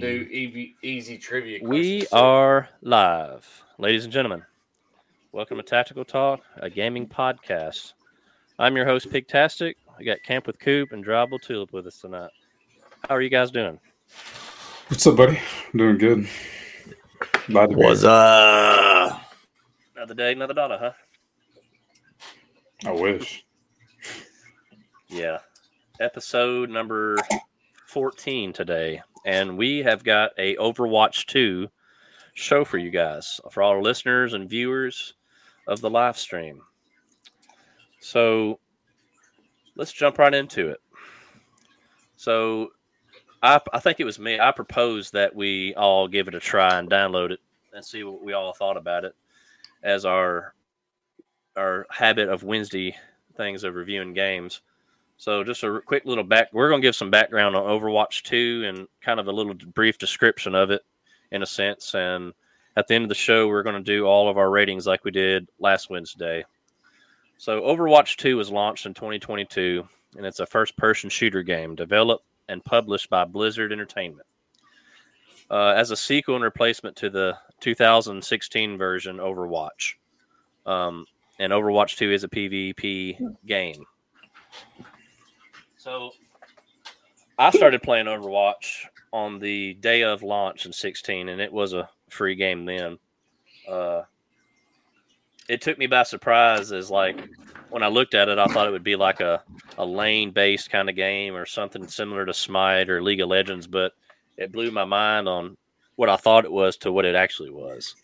do easy, easy trivia. We questions, so- are live, ladies and gentlemen. Welcome to Tactical Talk, a gaming podcast. I'm your host, Piggtastic. I got Camp with Coop and Drivable Tulip with us tonight. How are you guys doing? What's up, buddy? Doing good. Glad to be What's up? Another day, another dollar, huh? I wish. Yeah. Episode number 14 today. And we have got a Overwatch 2 show for you guys, for all our listeners and viewers of the live stream. So let's jump right into it. So I, I think it was me. I proposed that we all give it a try and download it and see what we all thought about it as our our habit of Wednesday things of reviewing games. So just a quick little back. We're going to give some background on Overwatch 2 and kind of a little brief description of it, in a sense. And at the end of the show, we're going to do all of our ratings like we did last Wednesday. So Overwatch 2 was launched in 2022, and it's a first-person shooter game developed and published by Blizzard Entertainment. Uh, as a sequel and replacement to the 2016 version Overwatch. Um, and Overwatch 2 is a PvP game. So I started playing Overwatch on the day of launch in 16, and it was a free game then. Uh, it took me by surprise as like when I looked at it, I thought it would be like a, a lane based kind of game or something similar to Smite or League of Legends, but it blew my mind on what I thought it was to what it actually was.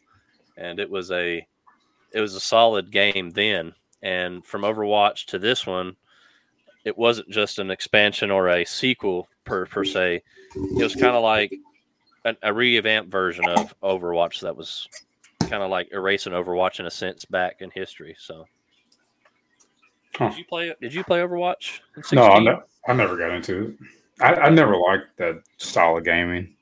And it was a it was a solid game then. And from Overwatch to this one, it wasn't just an expansion or a sequel per per se. It was kind of like a, a revamped version of Overwatch that was kind of like erasing Overwatch in a sense back in history. So, Huh. did you play? Did you play Overwatch? In No, I, ne- I never got into it. I, I never liked that style of gaming.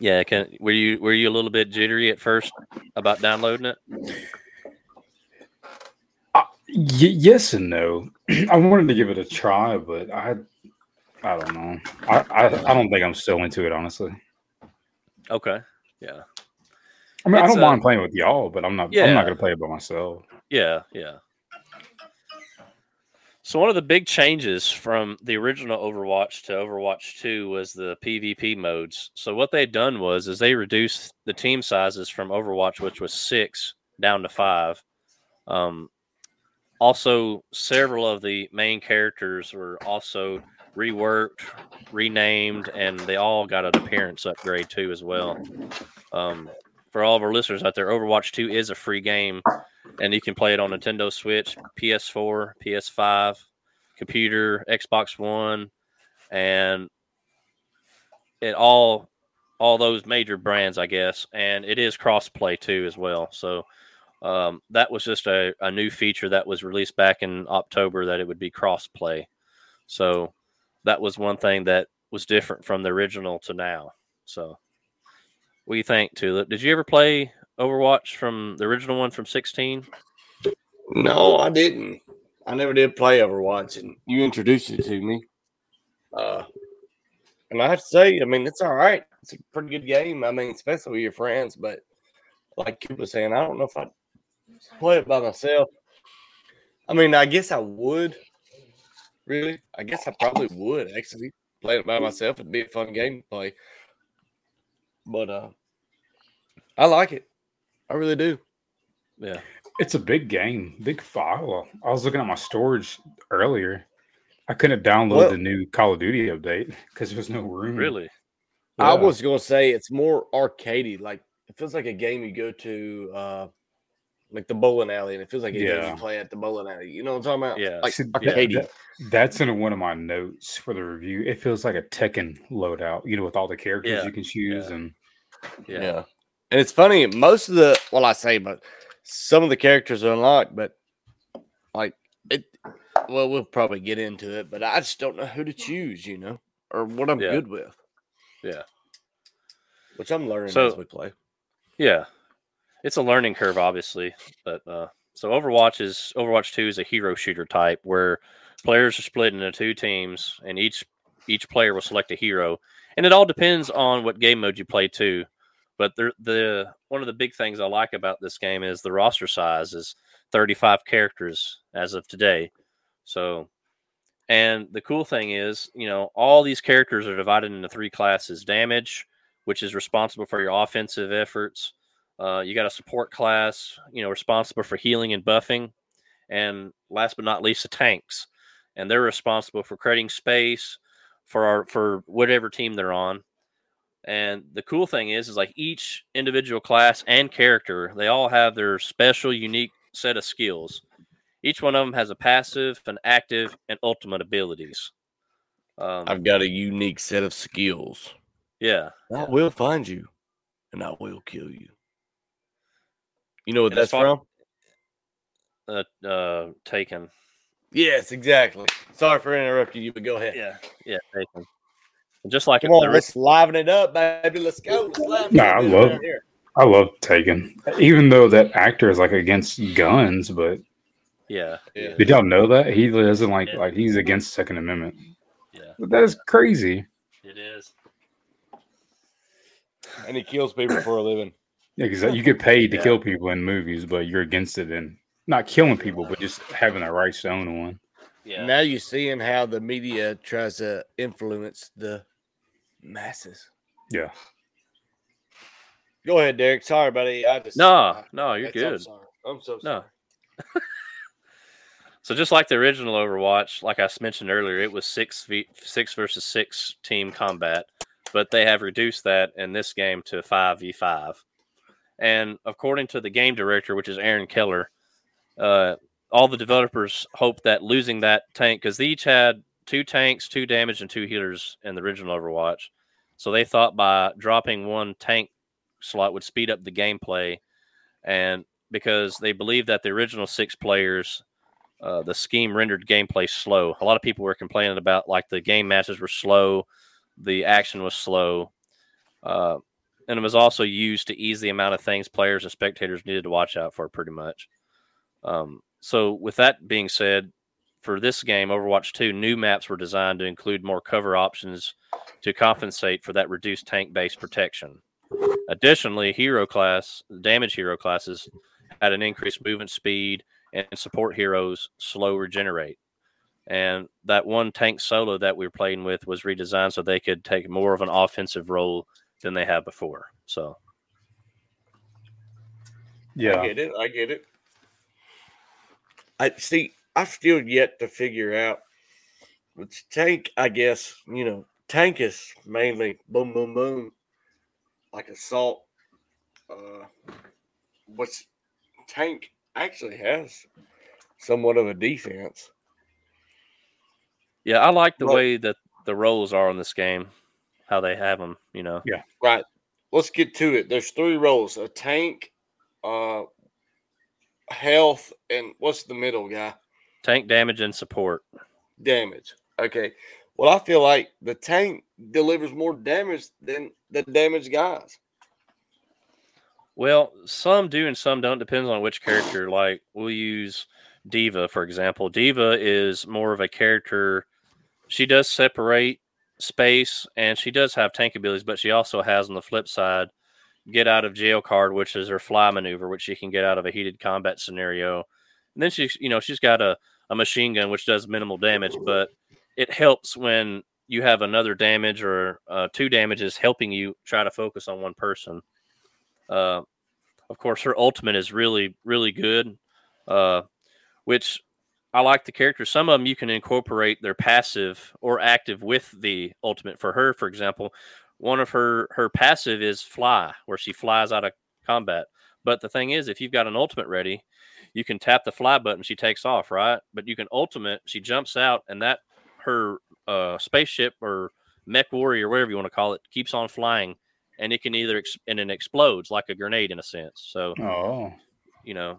Yeah, can were you were you a little bit jittery at first about downloading it? Uh, y- yes and no. I wanted to give it a try, but I, I don't know. I, I, I don't think I'm still into it, honestly. Okay, yeah, I mean, I don't a- mind playing with y'all, but I'm not. Yeah. I'm not gonna play it by myself. yeah, yeah. So one of the big changes from the original Overwatch to Overwatch 2 was the PvP modes. So what they'd done was is they reduced the team sizes from Overwatch, which was six, down to five. Um, also, several of the main characters were also reworked, renamed, and they all got an appearance upgrade too as well. Um, for all of our listeners out there, Overwatch 2 is a free game and you can play it on Nintendo Switch, PS4, PS5, computer, Xbox One, and it all all those major brands, I guess, and it is cross play too as well. So um, that was just a, a new feature that was released back in October that it would be cross play. So that was one thing that was different from the original to now. So what do you think, Tulip? Did you ever play Overwatch from the original one from 16? No, I didn't. I never did play Overwatch, and you introduced it to me. Uh, and I have to say, I mean, it's all right. It's a pretty good game. I mean, especially with your friends. But like you was saying, I don't know if I'd play it by myself. I mean, I guess I would. Really, I guess I probably would actually play it by myself. It'd be a fun game to play. But uh, I like it. I really do. Yeah. It's a big game, big file. I was looking at my storage earlier. I couldn't download Well- the new Call of Duty update because there's no room. Really? I was gonna say it's more arcadey. Like it feels like a game you go to, uh like the bowling alley, and it feels like a game Yeah. you play at the bowling alley. You know what I'm talking about? Yeah. Like See, that- arcadey. that- that's in one of my notes for the review. It feels like a Tekken loadout, you know, with all the characters Yeah, you can choose. yeah. And Yeah. yeah. And it's funny. Most of the well, I say, but some of the characters are unlocked, but like it. Well, we'll probably get into it, but I just don't know who to choose. You know, or what I'm Yeah. good with. Yeah. Which I'm learning So- as we play. Yeah. It's a learning curve, obviously. But uh so Overwatch is Overwatch 2 is a hero shooter type where players are split into two teams and each each player will select a hero and it all depends on what game mode you play too. But the the one of the big things I like about this game is the roster size is 35 characters as of today. So, and the cool thing is, you know, all these characters are divided into three classes: damage, which is responsible for your offensive efforts. Uh, you got a support class, you know, responsible for healing and buffing, and last but not least, the tanks, and they're responsible for creating space for our for whatever team they're on. And the cool thing is, is like each individual class and character, they all have their special, unique set of skills. Each one of them has a passive, an active, and ultimate abilities. Um, I've got a unique set of skills. yeah, I will find you, and I will kill you. You know what And that's fun- from? uh, uh, taken. Yes, exactly. Sorry for interrupting you, but go ahead. Yeah, yeah, taken. Just like Come the on, ri- let's liven it up, baby. Let's go. Let's Nah, I love- down here. I love Taken, even though that actor is like against guns. But yeah, Yeah. did y'all know that he doesn't like Yeah. like he's against Second Amendment? yeah, But that is crazy. it is. And he kills people for a living. Yeah, because you get paid to Yeah. kill people in movies, but you're against it in not killing people, but just having the right to own one. Yeah, Now you're seeing how the media tries to influence the masses. Yeah. Go ahead, Derek. Sorry, buddy. I just no, no, you're That's- I'm good. sorry. I'm so sorry. No. So just like the original Overwatch, like I mentioned earlier, it was six v six versus six team combat, but they have reduced that in this game to five v five. And according to the game director, which is Aaron Keller, uh, all the developers hope that losing that tank because they each had two tanks, two damage, and two healers in the original Overwatch. So they thought by dropping one tank slot would speed up the gameplay, and because they believe that the original six players uh, the scheme rendered gameplay slow. A lot of people were complaining about like the game matches were slow, the action was slow, uh, and it was also used to ease the amount of things players and spectators needed to watch out for, pretty much. Um, so, with that being said, for this game, Overwatch 2, new maps were designed to include more cover options to compensate for that reduced tank based protection. Additionally, hero class, damage hero classes had an increased movement speed and support heroes slow regenerate. And that one tank solo that we were playing with was redesigned so they could take more of an offensive role than they have before. So Yeah. I get it. I get it. I see. I've still yet to figure out which tank. I guess you know, tank is mainly boom, boom, boom, like assault. Uh, what's tank actually has somewhat of a defense. yeah, I like the Well- way that the roles are in this game, how they have them. You know, Yeah. Right. Let's get to it. There's three roles: a tank, uh, health, and what's the middle guy? tank damage and support. damage. Okay. Well, I feel like the tank delivers more damage than the damage guys. Well, some do and some don't. Depends on which character. Like we'll use D.Va for example. D.Va is more of a character. She does separate space and she does have tank abilities, but she also has on the flip side get out of jail card, which is her fly maneuver, which she can get out of a heated combat scenario. And then she's you know she's got a, a machine gun which does minimal damage, but it helps when you have another damage or uh, two damages helping you try to focus on one person. Uh, of course, her ultimate is really, really good, uh, which I like the characters. Some of them you can incorporate their passive or active with the ultimate. For her, for example, one of her her passive is fly, where she flies out of combat. But the thing is, if you've got an ultimate ready, you can tap the fly button. She takes off, right? But you can ultimate. She jumps out, and that her uh, spaceship or mech warrior, whatever you want to call it, keeps on flying and it can either ex- and it explodes like a grenade in a sense. So Oh. you know,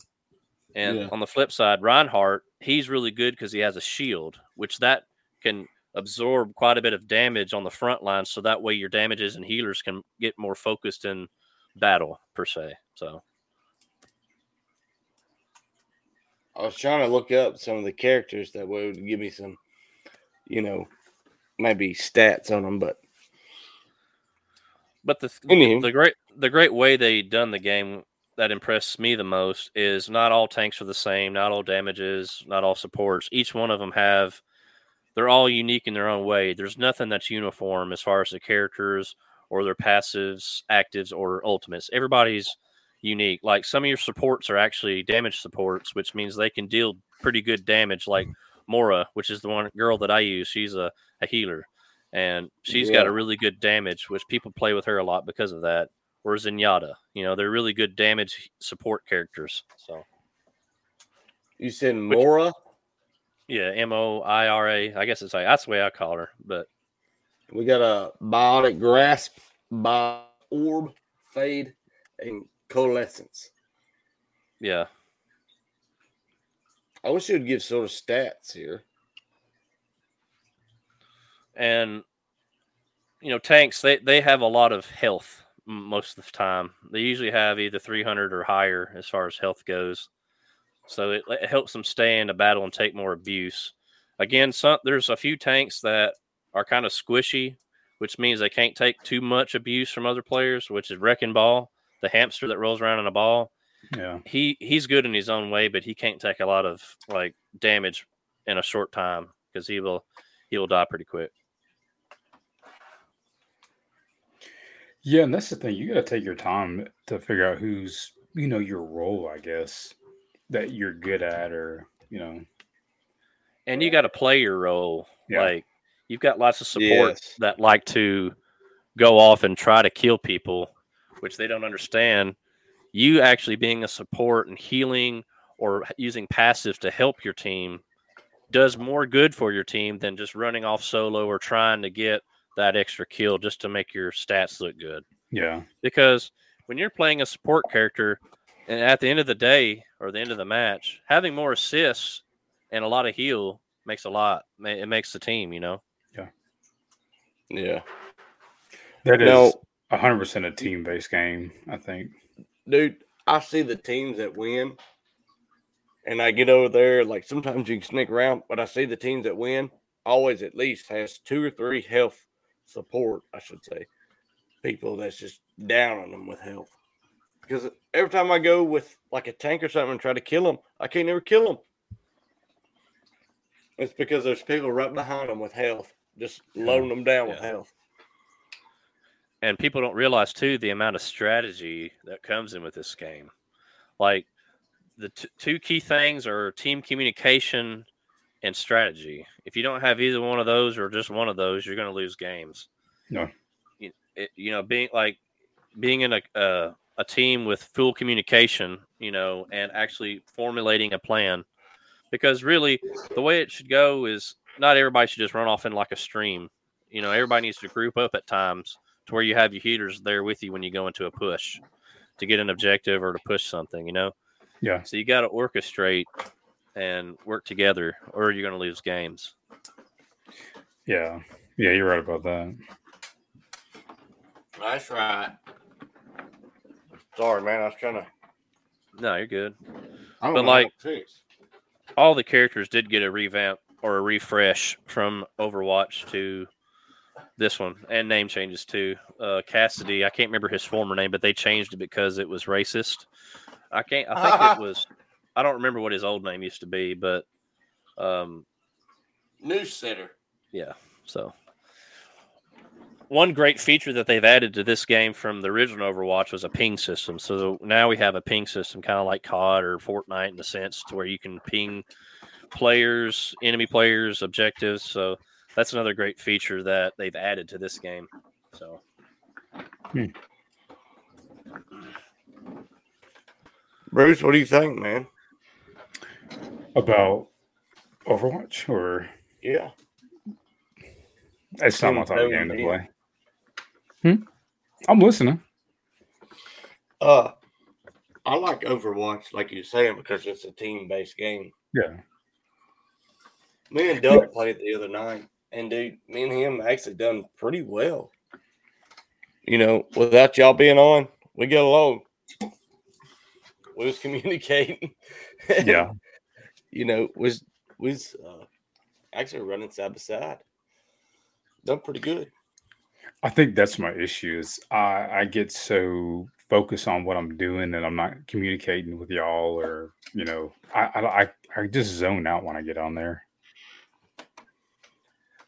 and Yeah. on the flip side, Reinhardt, he's really good because he has a shield, which that can absorb quite a bit of damage on the front line. So that way, your damages and healers can get more focused in battle per se. So I was trying to look up some of the characters that would give me some, you know, maybe stats on them, but But the Anywho. the great the great way they done the game that impressed me the most is not all tanks are the same, not all damages, not all supports. Each one of them have they're all unique in their own way. There's nothing that's uniform as far as the characters or their passives, actives, or ultimates. Everybody's unique. Like some of your supports are actually damage supports, which means they can deal pretty good damage. Like Mora, which is the one girl that I use, she's a, a healer, and she's got a really good damage, which people play with her a lot because of that. Or Zenyatta, you know, they're really good damage support characters. So You said Mora. yeah, M O I R A. I guess it's like that's the way I call her. But We got a biotic grasp, by orb, fade, and coalescence. yeah, I wish you'd give sort of stats here. and you know tanks they they have a lot of health most of the time they usually have either 300 or higher as far as health goes so it, it helps them stay in the battle and take more abuse again some there's a few tanks that are kind of squishy which means they can't take too much abuse from other players which is wrecking ball the hamster that rolls around in a ball Yeah. he he's good in his own way, but he can't take a lot of like damage in a short time because he will he will die pretty quick. Yeah, and that's the thing. You got to take your time to figure out who's, you know, your role, I guess, that you're good at, or you know, And you got to play your role. Yeah. Like you've got lots of support Yes. that like to go off and try to kill people, which they don't understand. You actually being a support and healing or using passive to help your team does more good for your team than just running off solo or trying to get that extra kill just to make your stats look good. yeah, because when you're playing a support character and at the end of the day or the end of the match having more assists and a lot of heal makes a lot it makes the team you know Yeah. Yeah. That is No. a hundred percent a team based game. I think. dude, I see the teams that win, and I get over there. Like sometimes you can sneak around, but I see the teams that win always at least has two or three health support, I should say, people that's just down on them with health. Because every time I go with like a tank or something and try to kill them, I can't ever kill them. It's because there's people right behind them with health, just loading them down with health. and people don't realize too the amount of strategy that comes in with this game like the t- two key things are team communication and strategy if you don't have either one of those or just one of those you're going to lose games Yeah. you, it, eh, you know being like being in a, a a team with full communication you know and actually formulating a plan because really the way it should go is not everybody should just run off in like a stream you know everybody needs to group up at times to where you have your heaters there with you when you go into a push to get an objective or to push something, you know? Yeah. So you got to orchestrate and work together or you're going to lose games. Yeah, yeah, you're right about that. That's right. Sorry, man. I was trying to. No, you're good. I don't But, like- how to fix. All the characters did get a revamp or a refresh from Overwatch to this one and name changes too. Uh, Cassidy, I can't remember his former name, but they changed it because it was racist. I can't, I think it was, I don't remember what his old name used to be, but um, news center. Yeah. So one great feature that they've added to this game from the original Overwatch was a ping system. So now we have a ping system, kind of like COD or Fortnite in a sense, to where you can ping players, enemy players, objectives. So that's another great feature that they've added to this game. So Bruce, what do you think, man? About Overwatch, or Yeah. it's not my type of game to play. Hmm? I'm listening. Uh, I like Overwatch, like you're saying, because it's a team-based game. Yeah, Me and Doug played the other night, and dude, me and him actually done pretty well. You know, without y'all being on, we get along. We was communicating. yeah, you know, was was uh, actually running side by side. Done pretty good. I think that's my issue is I, I get so focused on what I'm doing and I'm not communicating with y'all or you know I, I I just zone out when I get on there.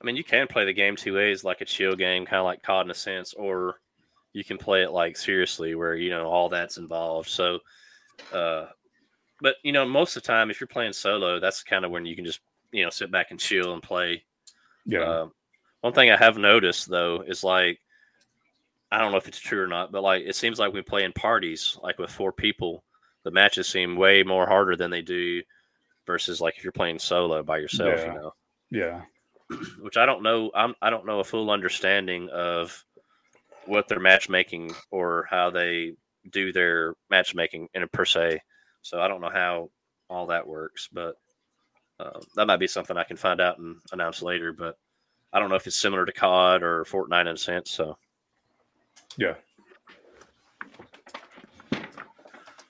I mean, you can play the game two ways, like a chill game, kind of like COD in a sense, or you can play it like seriously, where you know all that's involved. So, uh, but you know, most of the time, if you're playing solo, that's kind of when you can just you know sit back and chill and play. Yeah. Uh, one thing I have noticed though is like I don't know if it's true or not, but like it seems like we play in parties, like with four people, the matches seem way more harder than they do versus like if you're playing solo by yourself, Yeah. you know. Yeah. Which I don't know. I'm I don't know a full understanding of what their matchmaking or how they do their matchmaking in a per se. So I don't know how all that works, but uh, that might be something I can find out and announce later. But I don't know if it's similar to COD or Fortnite in a sense. So Yeah.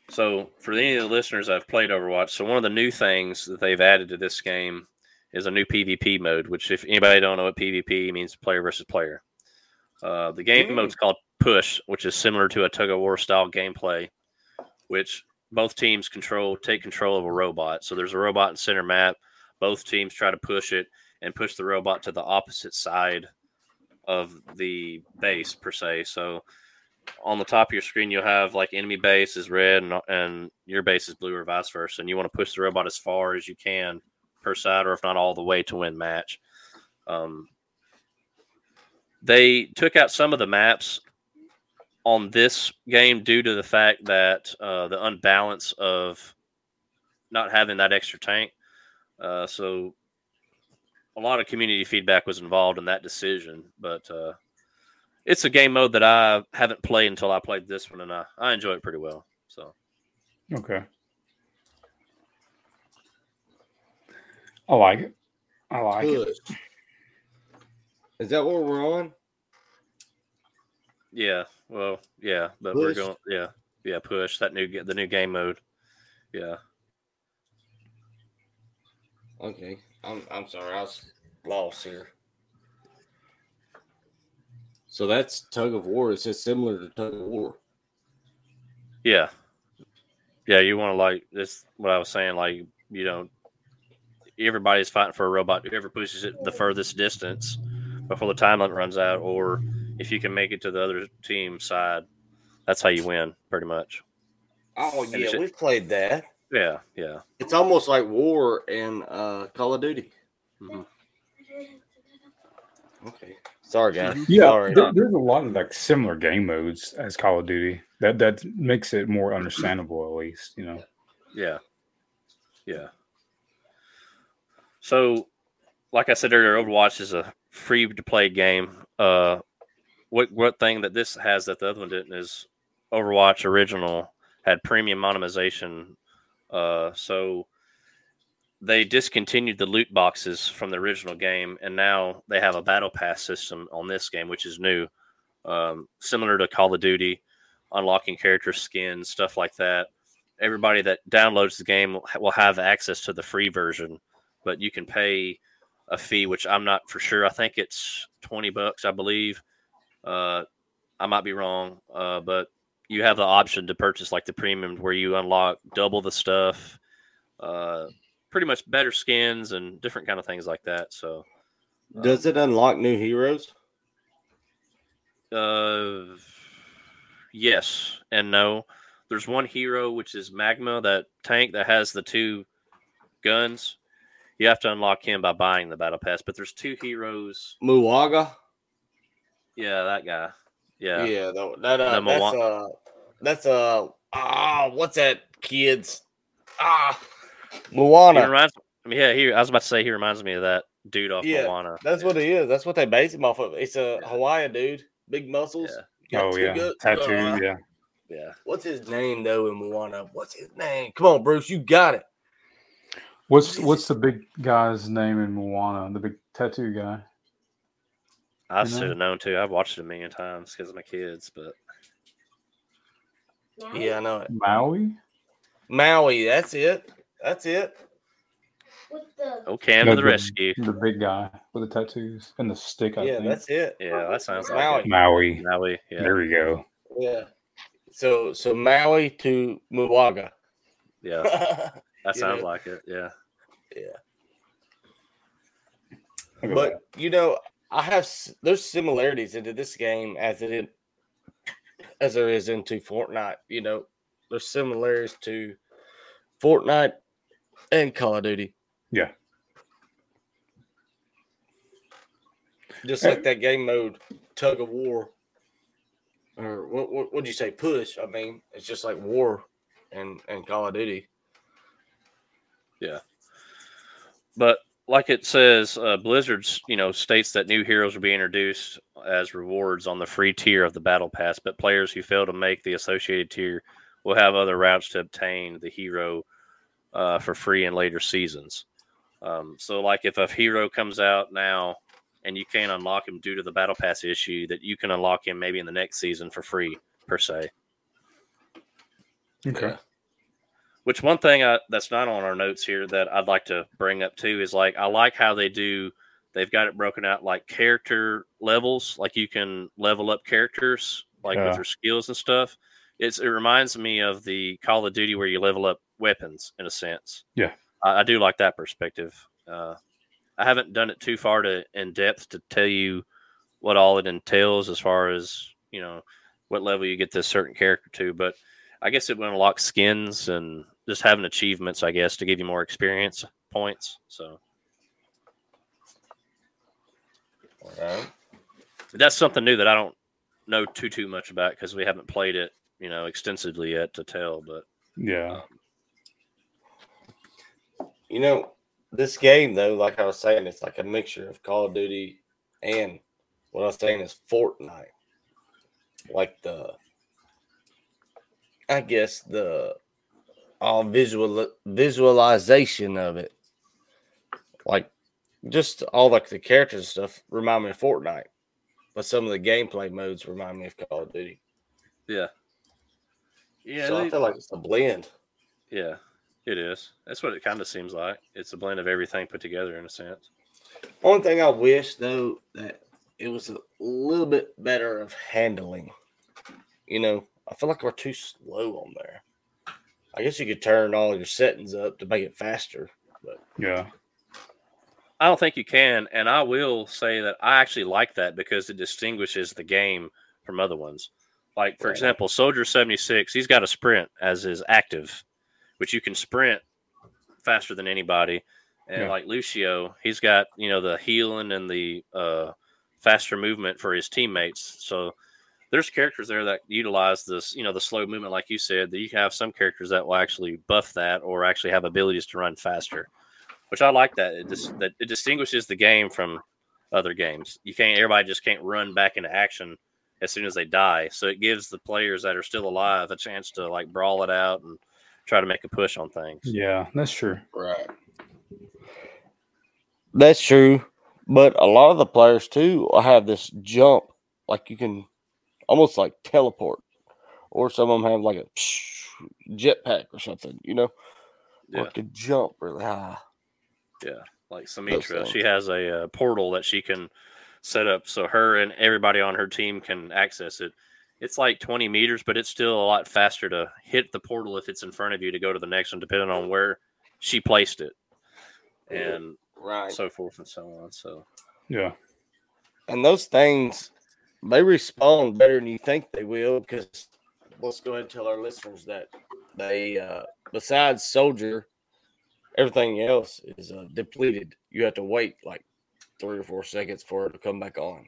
So, for any of the listeners that have played Overwatch, so one of the new things that they've added to this game is a new PvP mode. Which, if anybody don't know what PvP means, player versus player. Uh, the game Mm. mode's called Push, which is similar to a tug of war style gameplay, which both teams control take control of a robot. So there's a robot in center map. Both teams try to push it and push the robot to the opposite side of the base per se. So on the top of your screen, you'll have like enemy base is red and, and your base is blue or vice versa. And you want to push the robot as far as you can per side, or if not all the way to win match. Um, they took out some of the maps on this game due to the fact that uh, the unbalance of not having that extra tank. Uh, so a lot of community feedback was involved in that decision, but uh, it's a game mode that I haven't played until I played this one, and I, I enjoy it pretty well. So Okay. I like it. I like it. Push. Is that what we're on? Yeah, well, yeah, but we're Push. going, yeah, yeah, push that new the new game mode. Yeah, Okay. I'm I'm sorry, I was lost here. So that's tug of war. It's just similar to tug of war. yeah, yeah. You want to like this? What I was saying, like you know, everybody's fighting for a robot. Whoever pushes it the furthest distance before the time limit runs out, or if you can make it to the other team side, that's how you win, pretty much. Oh And yeah, it's- we've played that. Yeah, yeah. It's almost like war and uh, Call of Duty. Mhm. Okay. Sorry, guys. Yeah, Sorry. there- there's a lot of like similar game modes as Call of Duty. That that makes it more understandable, at least. You know. Yeah. Yeah. So, like I said earlier, Overwatch is a free to play game. Uh, what what thing that this has that the other one didn't is Overwatch original had premium monetization. Uh, so they discontinued the loot boxes from the original game, and now they have a battle pass system on this game, which is new, um, similar to Call of Duty, unlocking character skins, stuff like that everybody that downloads the game will, will have access to the free version, but you can pay a fee, which I'm not for sure. I think it's 20 bucks, I believe. Uh, I might be wrong, uh, but you have the option to purchase like the premium where you unlock double the stuff, uh, pretty much better skins and different kind of things like that. So, Does it unlock new heroes? Uh, yes and no. There's one hero which is Mauga, that tank that has the two guns. You have to unlock him by buying the battle pass. But there's two heroes. Mauga? Yeah, that guy. Yeah, Yeah, tho- that uh, that's one. uh that's uh ah what's that kids? Ah he Moana. reminds. I mean, yeah, he. I was about to say he reminds me of that dude off Yeah, Moana. That's what he is. That's what they base him off of. It's a Yeah. Hawaiian dude, big muscles. Yeah. got oh two yeah, good- tattoo. uh, yeah. Yeah, What's his name though in Moana? What's his name? Come on, Bruce, you got it. What's what's the big guy's name in Moana? The big tattoo guy. I You know? should have known too. I've watched it a million times because of my kids. But Yeah, I know it. Maui. Maui, that's it. That's it. Oh, Cam No, to the the- rescue. The big guy with the tattoos and the stick. I yeah, think. that's it. Yeah, that sounds like Maui. it. Maui. Maui. Yeah, There we go. Yeah. So so Maui to Mauga. yeah, yeah. that sounds know. like it. Yeah, I'll But you know, I have s- there's similarities into this game as it is, as there is into Fortnite. You know, there's similarities to Fortnite and Call of Duty. Yeah. Just like that game mode, tug of war, or what? What would you say? Push. I mean, it's just like war and and Call of Duty. Yeah. But like it says, uh, Blizzard's you know states that new heroes will be introduced as rewards on the free tier of the battle pass, but players who fail to make the associated tier will have other routes to obtain the hero uh, for free in later seasons. Um, so, like if a hero comes out now and you can't unlock him due to the battle pass issue, that you can unlock him maybe in the next season for free per se. Okay. Yeah. Which one thing I, that's not on our notes here that I'd like to bring up too is like I like how they do. They've got it broken out like character levels, like you can level up characters like Yeah. with your skills and stuff. It's it reminds me of the Call of Duty where you level up weapons in a sense. Yeah. I, I do like that perspective. Uh, I haven't done it too far to in depth to tell you what all it entails as far as you know what level you get this certain character to, but I guess it would unlock skins and just having achievements, I guess, to give you more experience points. So All right. that's something new that I don't know too too much about because we haven't played it, you know, extensively yet to tell. But Yeah. Um, you know, this game though, like I was saying, it's like a mixture of Call of Duty and what I was saying is Fortnite. Like the, I guess the all visual visualization of it, like just all like the characters and stuff remind me of Fortnite, but some of the gameplay modes remind me of Call of Duty. yeah, yeah, so I feel like it's a blend. yeah, it is. That's what it kind of seems like. It's a blend of everything put together in a sense. Only thing I wish though that it was a little bit better of handling. You know, I feel like we're too slow on there. I guess you could turn all your settings up to make it faster. But yeah. I don't think you can, and I will say that I actually like that because it distinguishes the game from other ones. Like for Right. example, Soldier seventy six, he's got a sprint as his active, which you can sprint faster than anybody. And Yeah. like Lucio, he's got you know the healing and the uh, faster movement for his teammates. So there's characters there that utilize this, you know, the slow movement, like you said. That you have some characters that will actually buff that or actually have abilities to run faster which I like that. It just that it distinguishes the game from other games. You can't everybody just can't run back into action as soon as they die. So it gives the players that are still alive a chance to like brawl it out and try to make a push on things. Yeah. That's true. Right. That's true. But a lot of the players too will have this jump, like you can almost like teleport. Or some of them have like a jetpack or something, you know? Yeah. Or could jump really high. Yeah, like Symmetra, she has a uh, portal that she can set up so her and everybody on her team can access it. It's like 20 meters, but it's still a lot faster to hit the portal if it's in front of you to go to the next one, depending on where she placed it, and Right. so forth and so on. So Yeah. and those things they respond better than you think they will because let's go ahead and tell our listeners that they uh besides soldier everything else is uh, depleted. You have to wait like three or four seconds for it to come back on.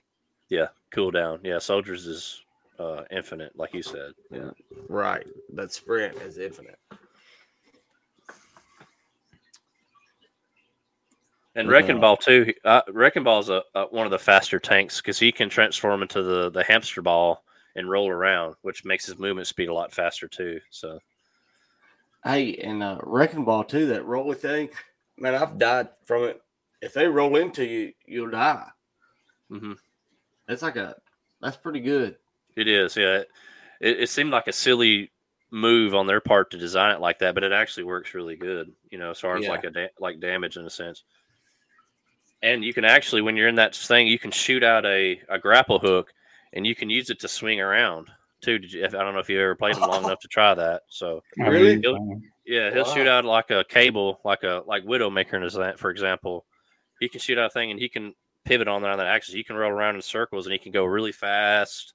Yeah, cool down. Yeah, soldiers is uh, infinite, like you said. Yeah, right. That sprint is infinite and Wrecking Ball too. he- Uh, Wrecking Ball is a, a, one of the faster tanks because he can transform into the the hamster ball and roll around, which makes his movement speed a lot faster too. So hey and uh wrecking ball too that rolling thing man i've died from it if they roll into you you'll die Mm-hmm. it's like a that's pretty good it is. Yeah, it, it seemed like a silly move on their part to design it like that, but it actually works really good. You know, as far as Yeah. like a da- like damage in a sense. And you can actually, when you're in that thing, you can shoot out a, a grapple hook, and you can use it to swing around too. Did you? I don't know if you ever played them long enough to try that. So Really? mean, uh, yeah, he'll shoot out like a cable, like a like Widowmaker in his for example. He can shoot out a thing and he can pivot on that on that axis. You can roll around in circles and he can go really fast.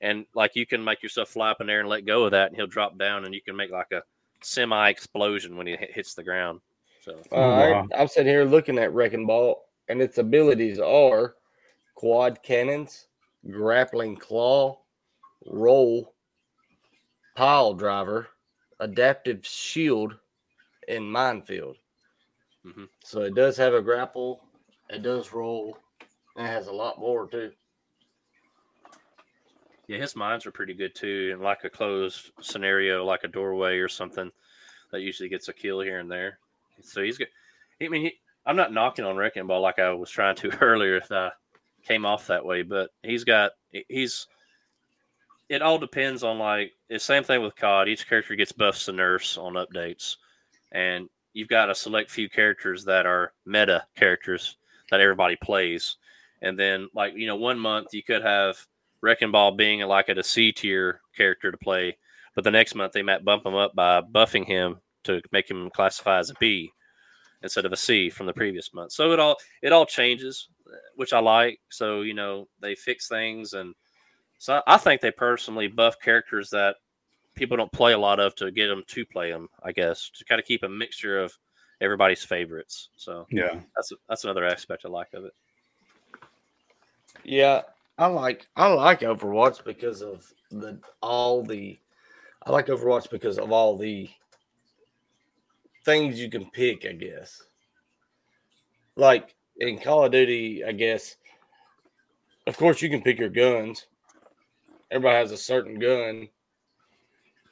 And like you can make yourself fly up in there and let go of that, and he'll drop down, and you can make like a semi explosion when he hit, hits the ground. So Uh, Oh, I, i'm sitting here looking at Wrecking Ball, and its abilities are quad cannons, grappling claw, roll, pile driver, adaptive shield, and minefield. Mhm. So it does have a grapple, it does roll, and it has a lot more too. yeah, his mines are pretty good too. And like a closed scenario, like a doorway or something, that usually gets a kill here and there. So he's good. I mean, he, I'm not knocking on Wrecking Ball like I was trying to earlier if I came off that way, but he's got he's. It all depends on like it's the same thing with COD. Each character gets buffs and nerfs on updates, and you've got a select few characters that are meta characters that everybody plays, and then like you know one month you could have Wrecking Ball being like at a C tier character to play, but the next month they might bump him up by buffing him to make him classify as a B instead of a C from the previous month. So it all it all changes, which I like. So you know they fix things, and so I think they personally buff characters that people don't play a lot of to get them to play them. I guess to kind of keep a mixture of everybody's favorites. So yeah. that's that's another aspect I like of it. Yeah, I like I like Overwatch because of the all the I like Overwatch because of all the things you can pick, I guess. Like in Call of Duty, I guess of course you can pick your guns. Everybody has a certain gun,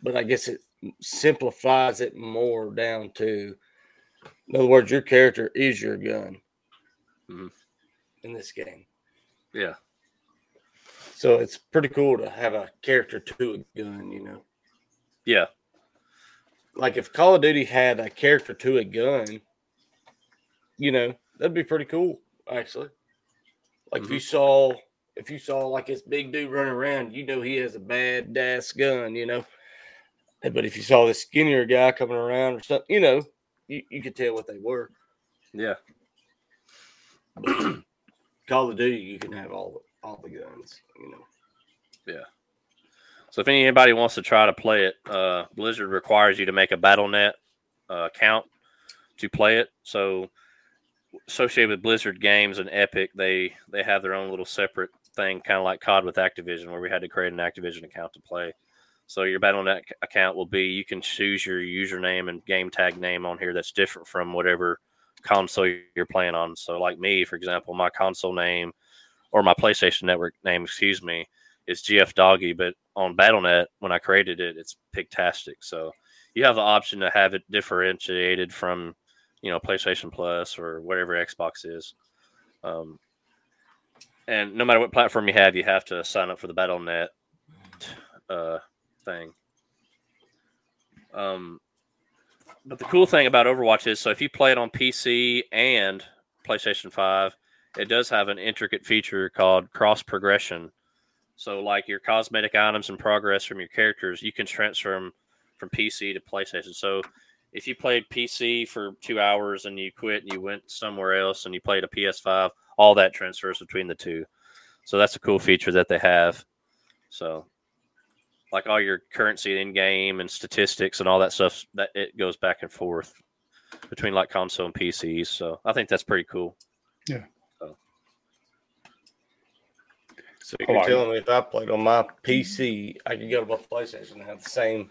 but I guess it simplifies it more down to in other words, your character is your gun Mhm. in this game. Yeah. So it's pretty cool to have a character to a gun, you know. Yeah. Like if Call of Duty had a character to a gun, you know, that'd be pretty cool, actually. Like if you mm-hmm. saw if you saw like this big dude running around, you know he has a bad ass gun, you know. But if you saw this skinnier guy coming around or something, you know, you, you could tell what they were. Yeah. Call of Duty, you can have all the all the guns, you know. So if anybody wants to try to play it, uh, Blizzard requires you to make a BattleNet uh, account to play it. So associated with Blizzard games and Epic, they they have their own little separate thing, kind of like COD with Activision, where we had to create an Activision account to play. So your BattleNet ac- account will be you can choose your username and game tag name on here that's different from whatever console you're playing on. So like me, for example, my console name or my PlayStation Network name, excuse me, is GF Doggy, but on BattleNet, when I created it, it's Piggtastic. So you have the option to have it differentiated from, you know, PlayStation Plus or whatever Xbox is. Um, and no matter what platform you have, you have to sign up for the BattleNet uh, thing. Um, but the cool thing about Overwatch is, so if you play it on PC and PlayStation Five, it does have an intricate feature called cross progression. So, like your cosmetic items and progress from your characters, you can transfer them from PC to PlayStation. So, if you played PC for two hours and you quit and you went somewhere else and you played a PS5, all that transfers between the two. So, that's a cool feature that they have. So, like all your currency in game and statistics and all that stuff, that it goes back and forth between like console and PCs. So, I think that's pretty cool. So you're oh, like it. telling me if I played on my PC, mm-hmm. I could go to my PlayStation and have the same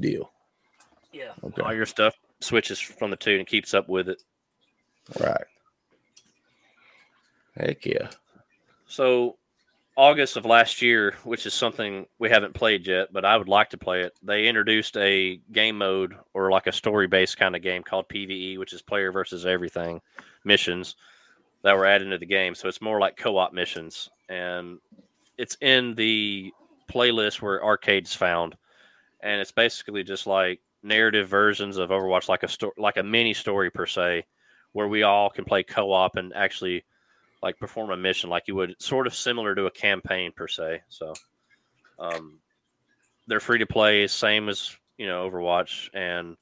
deal. Yeah. Okay. All your stuff switches from the two and keeps up with it. Right. Heck yeah. So, August of last year, which is something we haven't played yet, but I would like to play it. They introduced a game mode or like a story based kind of game called PVE, which is player versus everything missions that were added into the game. So it's more like co op missions. And it's in the playlist where arcades found. and it's basically just like narrative versions of Overwatch, like a story, like a mini story per se, where we all can play co-op and actually like perform a mission, like you would, sort of similar to a campaign per se. So, um, they're free to play, same as you know Overwatch, and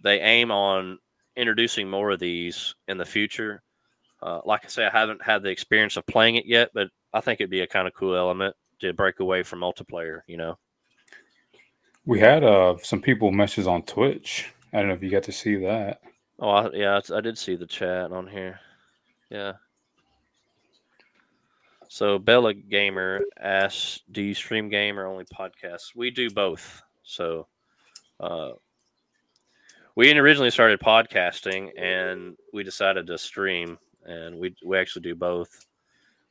they aim on introducing more of these in the future. Uh, like I say, I haven't had the experience of playing it yet, but I think it'd be a kind of cool element to break away from multiplayer. You know. We had uh some people message on Twitch. I don't know if you got to see that. Oh, I, yeah, I, I did see the chat on here. Yeah. So Bella Gamer asks, "Do you stream game or only podcasts?" We do both. So, uh, we originally started podcasting, and we decided to stream, and we we actually do both.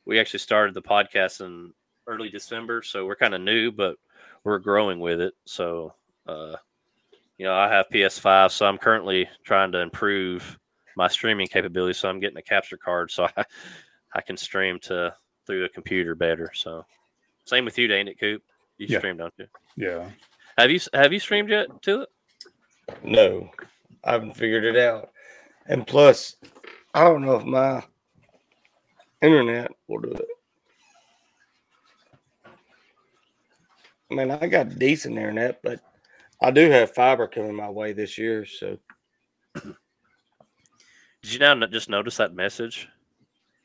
We actually started the podcast in early December, so we're kind of new, but we're growing with it. So, uh, you know, I have PS5, so I'm currently trying to improve my streaming capability. So I'm getting a capture card so I, I can stream to through a computer better. So, same with you, ain't it, Coop? You Yeah. stream, don't you? Yeah. Have you have you streamed yet to it? No, I haven't figured it out. And plus, I don't know if my internet will do it. I mean, I got decent internet, but I do have fiber coming my way this year. So Did you now just notice that message?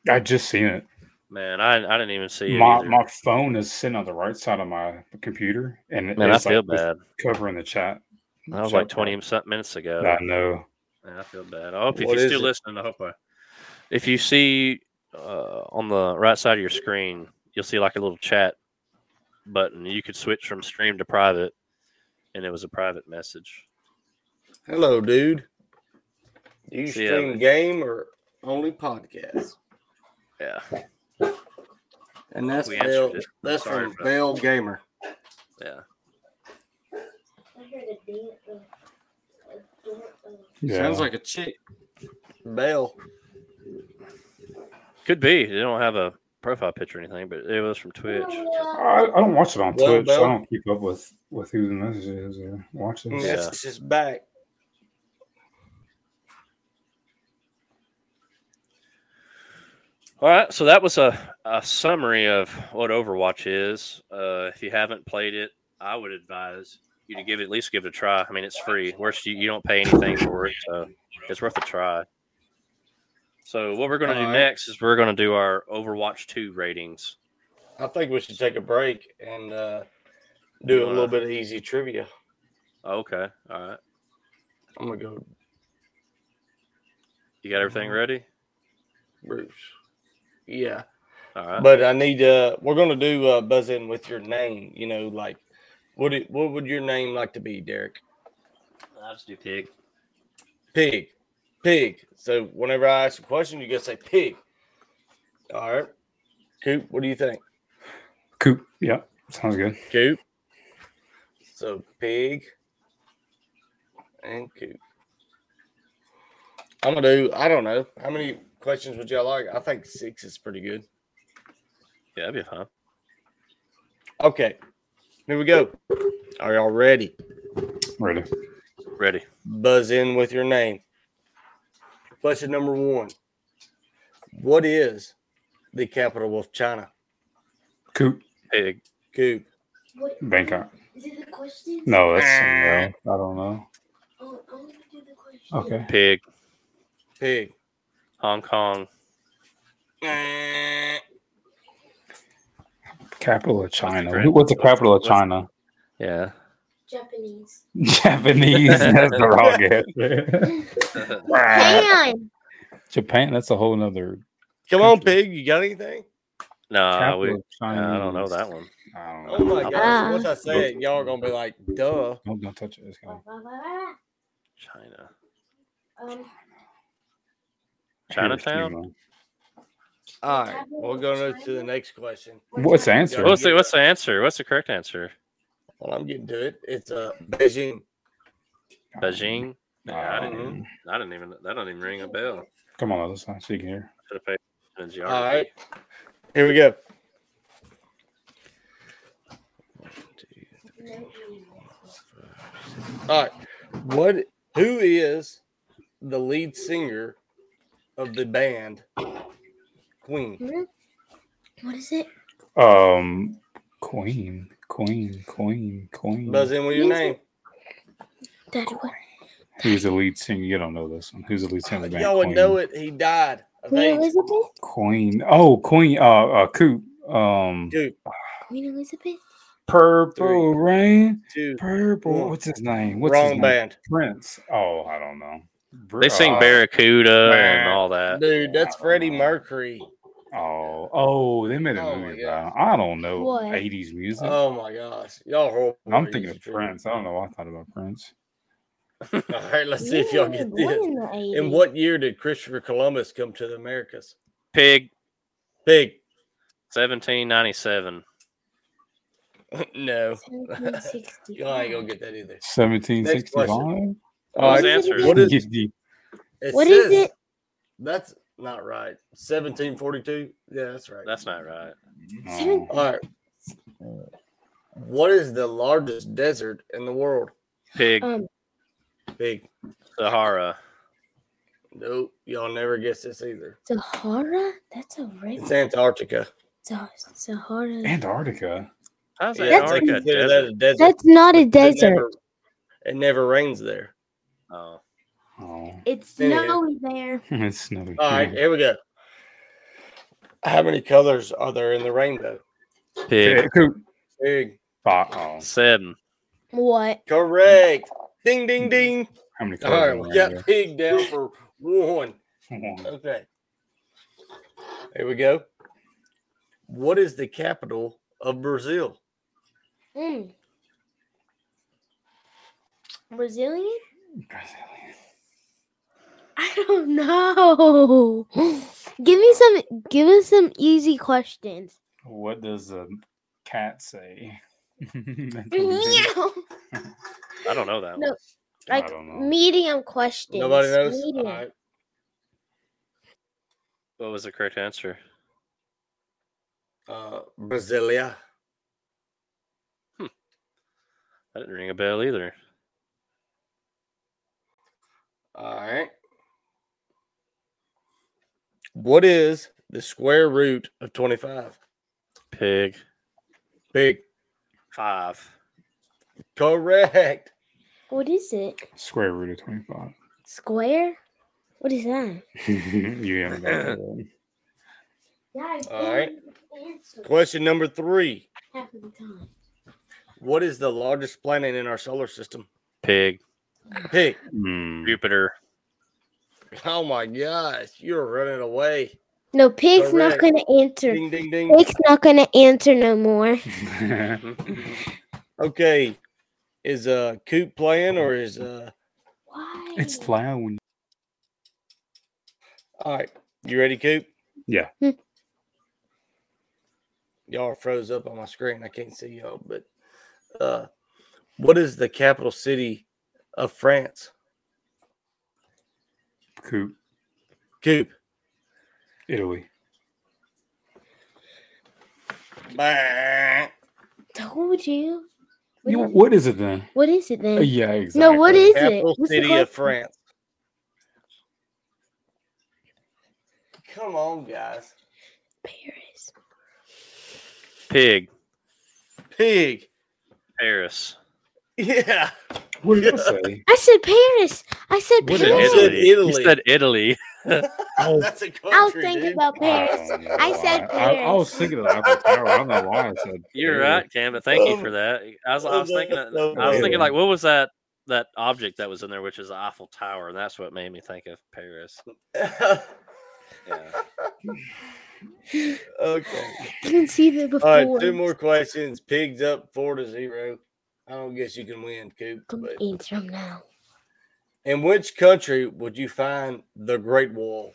I just seen it. Man, I I didn't even see it. My either. my phone is sitting on the right side of my computer, and Man, I it's, like, feel just bad. covering the chat. That was chat like twenty something minutes ago. I know. Man, I feel bad. I hope if you're still it? listening, I hope I. If you see uh, on the right side of your screen, you'll see like a little chat button. You could switch from stream to private, and it was a private message. hello, dude. Do you So, yeah, stream but- game or only podcast? Yeah, And that's Bell, that's Sorry from for that. Bell Gamer. yeah. I heard a ding, a door, Yeah. Sounds like a chick. Bell. Could be. They don't have a profile picture or anything, but it was from Twitch. I, I don't watch it on Well, Twitch. Bell- I don't keep up with with who the message is or watches. Yeah. Message is back. All right, so that was a, a summary of what Overwatch is. Uh, if you haven't played it, I would advise you to give it at least give it a try. I mean, it's free. Worst, you, you don't pay anything for it, so it's worth a try. So what we're going to do right. next is we're going to do our Overwatch two ratings. I think we should take a break and uh, do a little bit of easy trivia. Okay, all right. I'm gonna go You got everything ready? Bruce. Yeah, All right. but I need uh we're gonna do uh buzz in with your name. You know, like what it, what would your name like to be, Derek? I'll just do pig. Pig, pig. So whenever I ask a question, you gotta say pig. All right, Coop. What do you think, Coop. Yeah, sounds good. Coop? So pig and Coop. I'm gonna do. I don't know how many questions would y'all like. I think six is pretty good. Yeah, that'd be fine. Okay, here we go. Are y'all ready? Ready. Ready. Buzz in with your name. Question number one What is the capital of China? Coop. Pig. Coop. what, Bangkok. Is it the question? No, that's ah. something. I don't know. Oh, I'm do the question. Okay. Pig. Pig. Hong Kong. Ah. Capital of China. grand- What's the capital of what's- China? Yeah. Japanese. Japanese. That's the wrong answer. Japan. Japan. That's a whole nother. Come on, pig. You got anything? no, we. of I don't know that one. I don't know. Oh my Uh, gosh. Once I say it, y'all are going to be like, duh. Don't, don't touch it. It's gonna- China. Um, Chinatown? Hiroshima. All right. We'll go to the next question. What's the answer? What's the What's the answer? What's the correct answer? Well, I'm getting to it. It's uh, Beijing. Beijing. Yeah, I didn't. Um, I didn't even. That don't even ring a bell. Come on, other side so you can hear. Should have paid attention to All geography. right. Here we go. One, two, All right. What? Who is the lead singer of the band Queen? What is it? Um, Queen, Queen, Queen, Queen. Buzz in with your name. Daddy, what? Who's the lead singer? You don't know this one. Who's the lead singer? of the band Y'all would know it. He died Queen Elizabeth? Queen. Oh, Queen. Uh, uh, Coop. Um, Two, Queen Elizabeth? Purple Rain. two, Purple. One. What's his name? What's his wrong name? band. Prince. Oh, I don't know. Br- They sing uh, Barracuda man. and all that. Dude, that's Freddie Mercury. Oh, oh, they made a Oh movie about. I don't know. What? 80s music. Oh my gosh. Y'all horrible. I'm thinking of trivia. Prince. I don't know. why I thought about Prince. All right, let's see if y'all get this. in In what year did Christopher Columbus come to the Americas? Pig, Pig. 1797. no. 1765. Y'all ain't gonna get that either. 1765. All What was right. the answer? What is Get the- it? What is it? That's not right. 1742? Yeah, that's right. That's not right. oh, All right. What is the largest desert in the world? Pig, Um, Big. Sahara. Nope. Y'all never guess this either. Sahara? That's a It's. Antarctica. Sa- Sahara. Antarctica. How's Yeah, That's- Antarctica a consider that a desert. That's not a It desert. never, it never rains there. Oh, Oh, It's Anywho. snowy there. it's snowy. All right, here we go. How many colors are there in the rainbow? pig, Yeah, Coop. Big. Five. Oh, seven. What? Correct. Ding, ding, ding. how many All colors? right, are we there? got pig down for one. One. Okay. Here we go. What is the capital of Brazil? Mm. Brazilian? Brazilian. I don't know. give me some. Give us some easy questions. What does a cat say? That's what we do. Meow. I don't know that No. one. Like know. medium questions. Nobody knows. Medium. right. What was the correct answer? Uh, Brasilia. That didn't ring a bell either. All right. What is the square root of 25? Pig, Pig. five. Correct. What is it? Square root of 25. Square? What is that? you haven't got that one. Yeah, All right. Question number three. half of the time. What is the largest planet in our solar system? Pig, Pig. Hmm. Jupiter. Oh my gosh, you're running away. No, pig's not gonna answer. Ding, ding, ding. Pig's not gonna answer no more. Okay. Is uh Coop playing or is uh Why? it's loud when all right. You ready, Coop? Yeah. Hmm. Y'all are froze up on my screen. I can't see y'all, but uh what is the capital city of France? Coop, Coop. Italy. Bah. Told you. What You is what is it then? What is it Uh, then? yeah, exactly. No, what is it? What's the city of? France. Come on, guys. Paris. Pig, Pig. Paris. Yeah. What did I say? I said Paris. I said What You did said Paris. Italy. Italy. You said Italy. Oh. That's a country. I'll think dude. about oh, Paris. don't know I said why. I, I was thinking of the Eiffel Tower. I don't know why I said. You're Paris. right, Cam, but thank you for that. I was, I was thinking, I was thinking like, what was that that object that was in there, which is the Eiffel Tower, and that's what made me think of Paris. Yeah. okay. I didn't see that before. right, two more questions. Pigs up four to zero. I don't guess you can win, Coop. Come But answer them now. in which country would you find the Great Wall?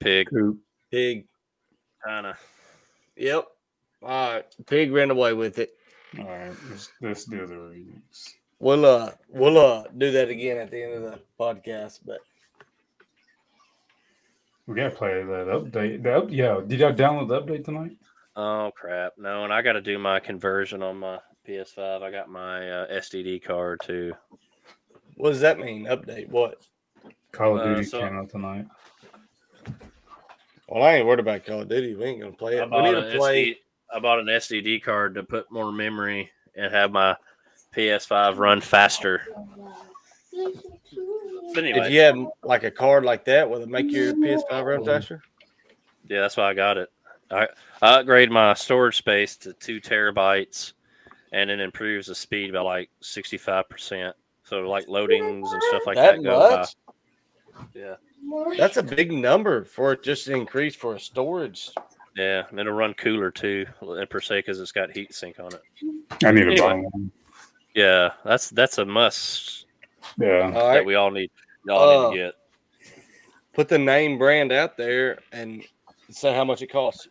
Pig, Coop. Pig. China. Yep. All right. Pig ran away with it. All right, let's, let's do the readings. We'll uh we'll uh do that again at the end of the podcast. But We gotta play that update. The up, yeah, did y'all download the update tonight? Oh crap! No, and I got to do my conversion on my PS5. I got my uh, SDD card too. What does that mean? Update what? Call of Uh, Duty so- came out tonight. Well, I ain't worried about Call of Duty. We ain't gonna play it. We bought, need an to play. SD, I bought an SDD card to put more memory and have my PS5 run faster. But anyway, If you have like a card like that, will it make your PS5 run faster? Yeah, that's why I got it. I, I upgrade my storage space to two terabytes, and it improves the speed by like sixty five percent. So like loadings and stuff like that, that go by. Yeah, That's a big number for it just to increase for a storage. yeah, and it'll run cooler too, and per se because it's got heat sink on it. I need to buy Anyway. one. Yeah, that's that's a must Yeah. That right. we all need. Y'all Uh, need to get. Put the name brand out there and say how much it costs.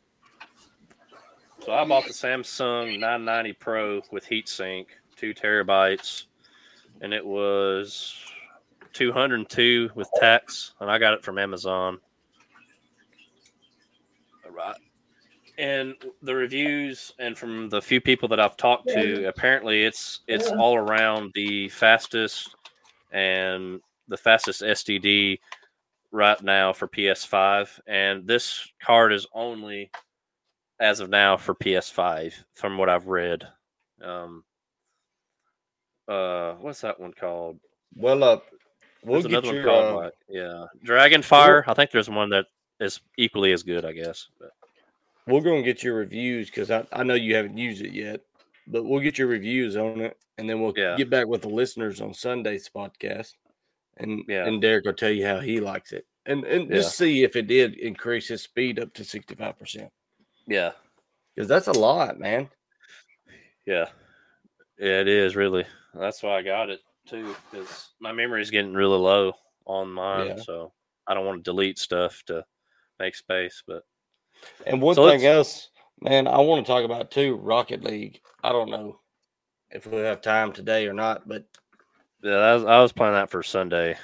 So I bought the Samsung 990 Pro with heatsink, two terabytes, and it was 202 with tax, and I got it from Amazon. All right. And the reviews and from the few people that I've talked to, apparently it's it's all around the fastest and the fastest SDD right now for PS5, and this card is only as of now for PS5, from what I've read. Um, uh, what's that one called? Well, uh, we'll There's get another your. one called uh, like yeah, Dragonfire. I think there's one that is equally as good, I guess. But we're gonna get your reviews because I, I know you haven't used it yet, but we'll get your reviews on it, and then we'll Yeah. get back with the listeners on Sunday's podcast, and Yeah. and Derek will tell you how he likes it, and and just see if it did increase his speed up to sixty five percent yeah, because that's a lot, man. yeah, yeah, it is really. That's why I got it too, because my memory is getting really low on mine, Yeah. so I don't want to delete stuff to make space. But And one So thing else, man, I want to talk about too Rocket League. I don't know if we'll have time today or not, but yeah, that was, I was planning that for Sunday.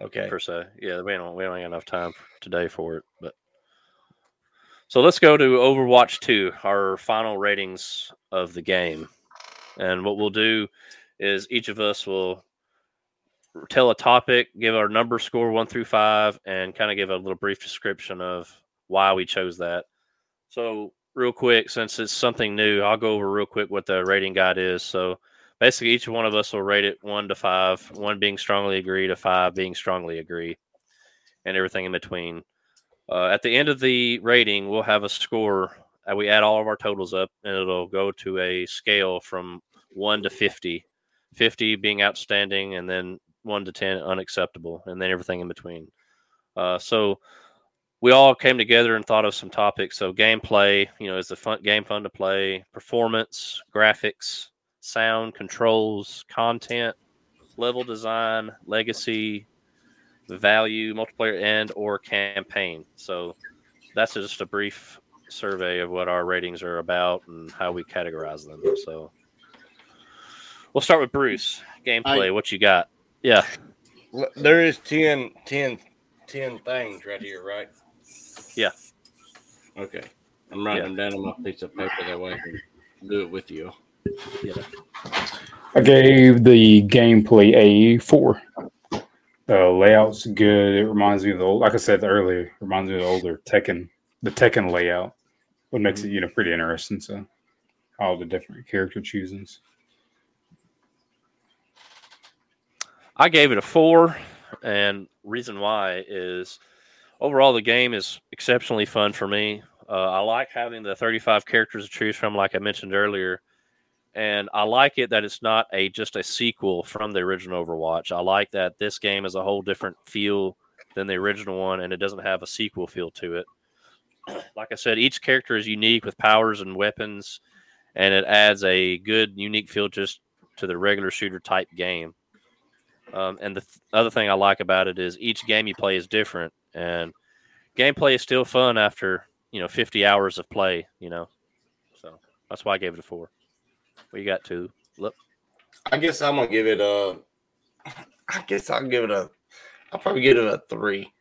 okay. per se. Yeah, we don't we don't have enough time today for it. But so let's go to Overwatch 2, our final ratings of the game. And what we'll do is each of us will tell a topic, give our number score one through five, and kind of give a little brief description of why we chose that. So, real quick, since it's something new, I'll go over real quick what the rating guide is. So, basically, each one of us will rate it one to five, one being strongly agree to five being strongly agree, and everything in between. Uh, at the end of the rating, we'll have a score. Uh, we add all of our totals up, and it'll go to a scale from one to 50. 50 being outstanding, and then one to 10 unacceptable, and then everything in between. Uh, so we all came together and thought of some topics. So gameplay, you know, is the fun game fun to play? Performance, graphics, sound, controls, content, level design, legacy, value, multiplayer, and or campaign. So that's just a brief survey of what our ratings are about and how we categorize them. So we'll start with Bruce. Gameplay, what you got? Yeah. There is 10, 10, 10 things right here, right? Yeah. Okay. I'm writing them down on my piece of paper that way I can do it with you. Yeah. I gave the gameplay a four. The layout's good. It reminds me of the old, like I said earlier, reminds me of the older Tekken, the Tekken layout. What makes it, you know, pretty interesting. So all the different character choosings. I gave it a four, and reason why is overall the game is exceptionally fun for me. Uh, I like having the 35 characters to choose from, like I mentioned earlier, and I like it that it's not a just a sequel from the original Overwatch. I like that this game is a whole different feel than the original one, and it doesn't have a sequel feel to it. Like I said, each character is unique with powers and weapons, and it adds a good, unique feel just to the regular shooter type game. Um, and the th- other thing I like about it is each game you play is different, and gameplay is still fun after you know 50 hours of play. You know, so that's why I gave it a four. You got two? Look, I guess I'm gonna give it a. I guess I'll give it a. I'll probably give it a three.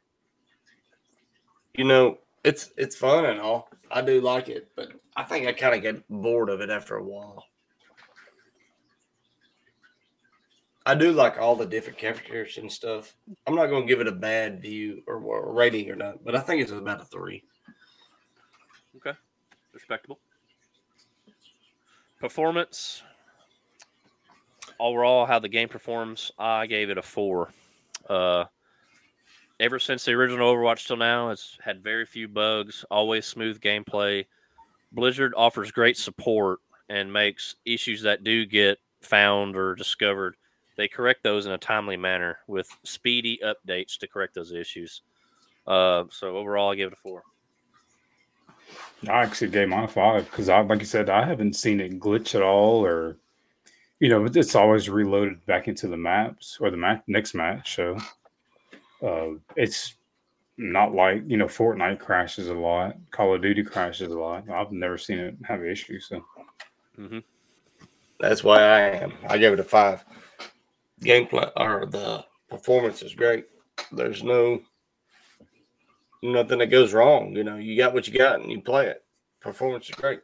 You know, it's it's fun and all. I do like it, but I think I kind of get bored of it after a while. I do like all the different characters and stuff. I'm not going to give it a bad view or, or rating or not, but I think it's about a three. Okay, respectable. Performance. Overall, how the game performs, I gave it a four. Uh, ever since the original Overwatch till now, it's had very few bugs, always smooth gameplay. Blizzard offers great support and makes issues that do get found or discovered, they correct those in a timely manner with speedy updates to correct those issues. Uh, so overall, I give it a four. I actually gave mine a five because I, like you said, I haven't seen it glitch at all, or you know, it's always reloaded back into the maps or the map next match. So uh, it's not like you know, Fortnite crashes a lot, Call of Duty crashes a lot. I've never seen it have issues. So Mm-hmm. That's why I am. I gave it a five. Gameplay or the performance is great. There's no nothing that goes wrong. You know, you got what you got and you play it. Performance is great.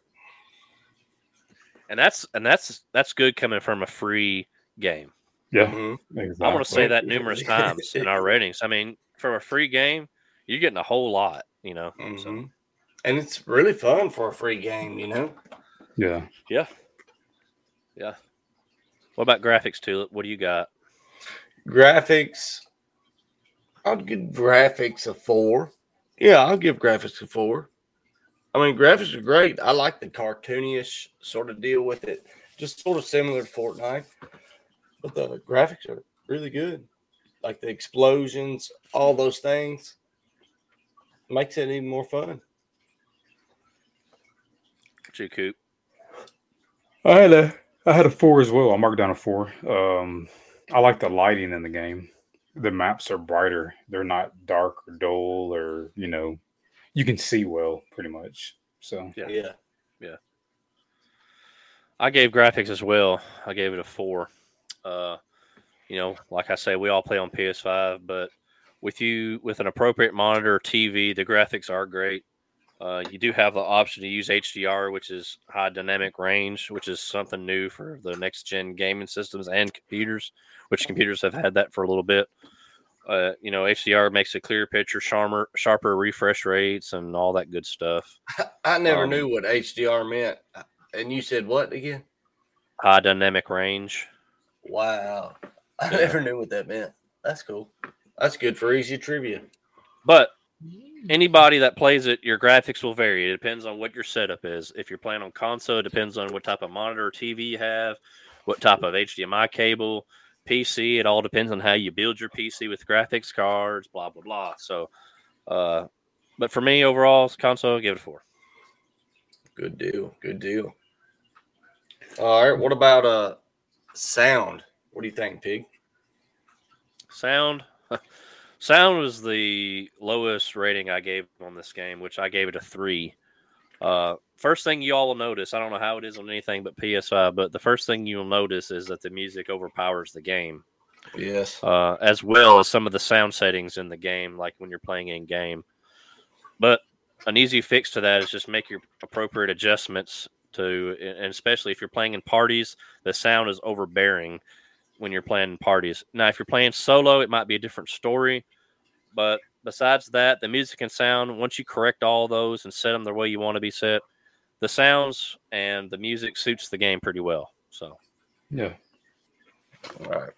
And that's and that's that's good coming from a free game. yeah, Mhm. exactly. I want to say that numerous times in our ratings. I mean, for a free game, you're getting a whole lot. You know. So, Mhm. And it's really fun for a free game, you know. yeah. yeah. Yeah. What about graphics, Tulip? What do you got? Graphics, I'll give graphics a four. Yeah, I'll give graphics a four. I mean, graphics are great. I like the cartoonish sort of deal with it, just sort of similar to Fortnite. But the graphics are really good. Like the explosions, all those things makes it even more fun. What you, Coop? I had a I had a four as well. I marked down a four. Um, I like the lighting in the game. The maps are brighter. They're not dark or dull or you know, you can see well pretty much. So Yeah. Yeah. Yeah. I gave graphics as well. I gave it a four. Uh, you know, like I say, we all play on PS5, but with you with an appropriate monitor or TV, the graphics are great. Uh, you do have the option to use HDR, which is high dynamic range, which is something new for the next gen gaming systems and computers, which computers have had that for a little bit. Uh, you know, HDR makes a clearer picture, sharper, sharper refresh rates, and all that good stuff. I never Um, knew what HDR meant. And you said what again? High dynamic range. Wow. I Yeah. never knew what that meant. That's cool. That's good for easy trivia. But anybody that plays it, your graphics will vary. It depends on what your setup is. If you're playing on console, it depends on what type of monitor or TV you have, what type of HDMI cable, PC. It all depends on how you build your PC with graphics cards, blah blah blah. So, uh, but for me overall, console, give it a four. Good deal. Good deal. All right. What about uh sound? What do you think, Pig? Sound. Sound was the lowest rating I gave on this game, which I gave it a three. Uh, first thing you all will notice, I don't know how it is on anything but PS5, but the first thing you'll notice is that the music overpowers the game, Yes. uh, as well as some of the sound settings in the game, like when you're playing in game. But an easy fix to that is just make your appropriate adjustments to, and especially if you're playing in parties, the sound is overbearing when you're playing parties. Now, if you're playing solo, it might be a different story. But besides that, the music and sound, once you correct all those and set them the way you want to be set, the sounds and the music suits the game pretty well. So, yeah. All right.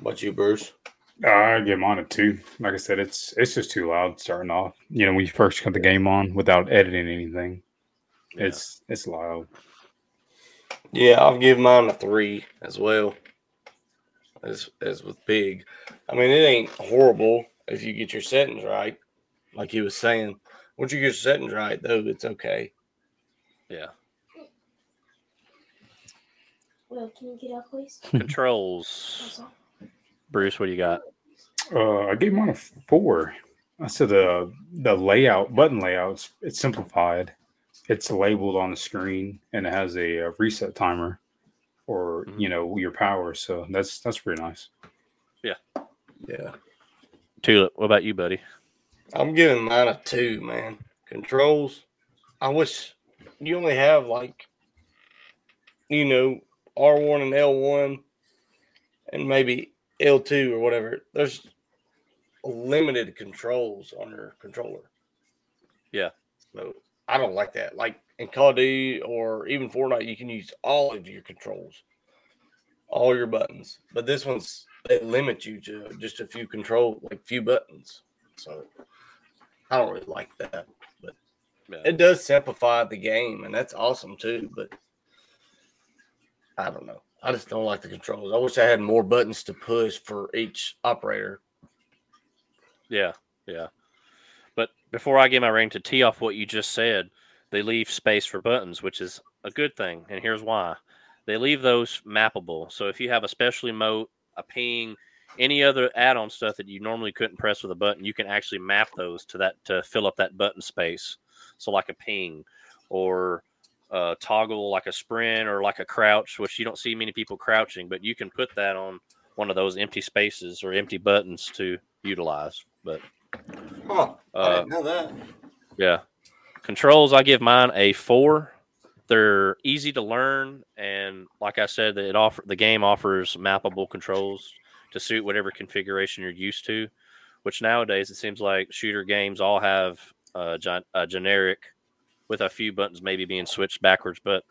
What you, Bruce? Uh, I give mine a two. Like I said, it's it's just too loud starting off. You know, when you first cut the game on without editing anything, it's it's loud. Yeah, I'll give mine a three as well. As as with Pig. I mean, it ain't horrible if you get your settings right. Like he was saying. Once you get your settings right, though, it's okay. yeah. Well, can you get up, please? Controls. Bruce, what do you got? Uh, I gave mine a four. I said the the layout button layout it's, it's simplified. It's labeled on the screen and it has a, uh reset timer for Mhm. you know your power. So that's that's pretty nice. Yeah, yeah. Tulip, what about you, buddy? I'm giving mine a two, man. Controls. I wish you only have like, you know, R1 and L1 and maybe L2 or whatever, there's limited controls on your controller. Yeah. So I don't like that. Like in Call of Duty or even Fortnite, you can use all of your controls, all your buttons. But this one's they limit you to just a few control, like few buttons. So I don't really like that. But Yeah. it does simplify the game, and that's awesome too. But I don't know. I just don't like the controls. I wish I had more buttons to push for each operator. Yeah, yeah. But before I give my ring to tee off what you just said, they leave space for buttons, which is a good thing. And here's why. They leave those mappable. So if you have a special emote, a ping, any other add-on stuff that you normally couldn't press with a button, you can actually map those to that to fill up that button space. So like a ping or a toggle like a sprint or like a crouch, which you don't see many people crouching, but you can put that on one of those empty spaces or empty buttons to utilize. But Huh. I uh, didn't know that. yeah. Controls, I give mine a four. They're easy to learn, and like I said, it offer the game offers mappable controls to suit whatever configuration you're used to. Which nowadays it seems like shooter games all have uh, gen- a generic, with a few buttons maybe being switched backwards. But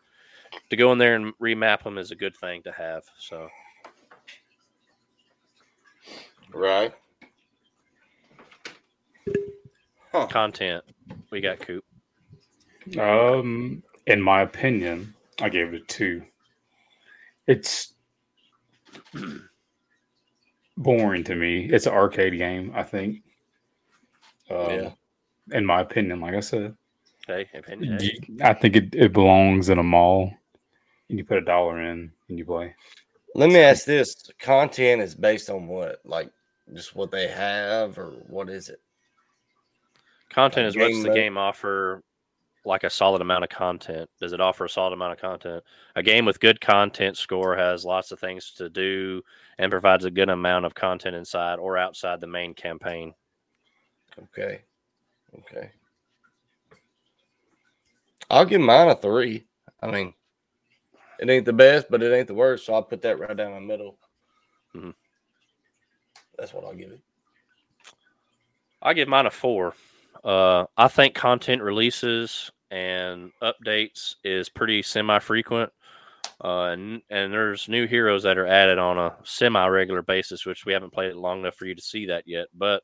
to go in there and remap them is a good thing to have. So Right. Huh. content, we got Coop. Um, in my opinion, I gave it a two. It's boring to me. It's an arcade game, I think. Um, Yeah. In my opinion, like I said, Okay, opinion. hey. I think it, it belongs in a mall, and you put a dollar in and you play. Let me ask this: content is based on what? Like just what they have, or what is it? Content Like is what's game the game offer like a solid amount of content? Does it offer a solid amount of content? A game with good content score has lots of things to do and provides a good amount of content inside or outside the main campaign. Okay. Okay. I'll give mine a three. I mean, it ain't the best, but it ain't the worst. So I'll put that right down the middle. Mhm. That's what I'll give it. I give mine a four. Uh, I think content releases and updates is pretty semi-frequent, uh, and and there's new heroes that are added on a semi-regular basis, which we haven't played it long enough for you to see that yet. But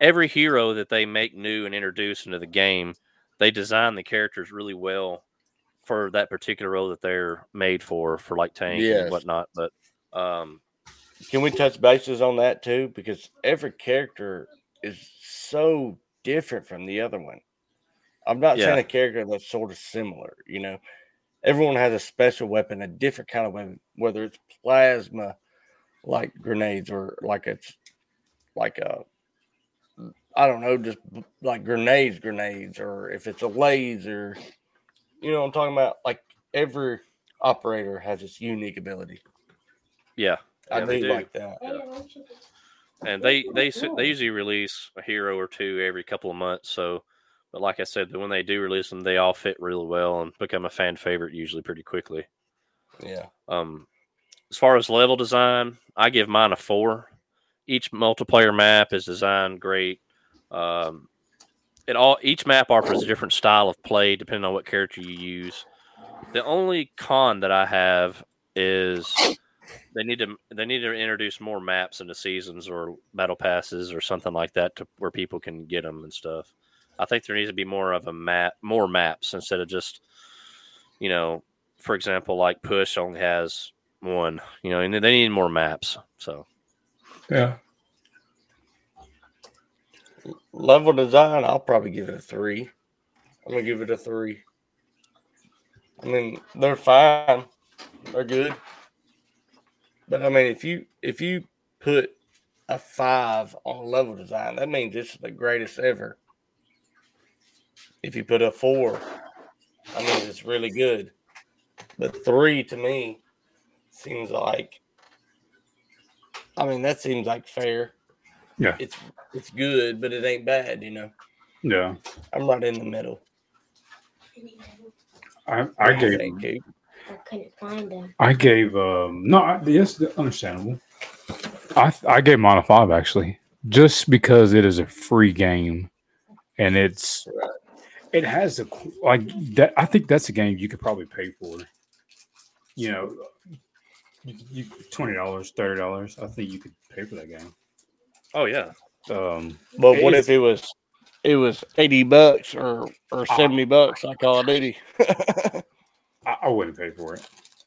every hero that they make new and introduce into the game, they design the characters really well for that particular role that they're made for, for like tank Yes. and whatnot. But um, Can we touch bases on that too? Because every character is so different from the other one. I'm not saying a character that's sort of similar, you know. Everyone has a special weapon, a different kind of weapon, whether it's plasma like grenades or like it's like a I don't know, just like grenades, grenades, or if it's a laser, you know what I'm talking about? Like every operator has its unique ability. yeah, I Yeah, they do do. like that. And they they they usually release a hero or two every couple of months. So, but like I said, when they do release them, they all fit really well and become a fan favorite usually pretty quickly. Yeah. Um, as far as level design, I give mine a four. Each multiplayer map is designed great. Um, it all each map offers a different style of play depending on what character you use. The only con that I have is they need to they need to introduce more maps into seasons or battle passes or something like that to where people can get them and stuff. I think there needs to be more of a map, more maps instead of just, you know, for example, like Push only has one, you know, and they need more maps. So Yeah. Level design, I'll probably give it a three. I'm gonna give it a three. I mean, they're fine. They're good. But I mean, if you if you put a five on level design, that means it's the greatest ever. If you put a four, I mean it's really good. But three to me seems like I mean that seems like fair. Yeah. It's it's good, but it ain't bad, you know. Yeah. I'm right in the middle. I, I gave? I couldn't find them. I gave um no, I, yes, understandable. I I gave mine a five actually, just because it is a free game, and it's it has a like that. I think that's a game you could probably pay for. You know, you, you twenty dollars, thirty dollars. I think you could pay for that game. Oh yeah. Um, But what if it was it was eighty bucks or or Ah. seventy bucks like Call of Duty? I, I wouldn't pay for it.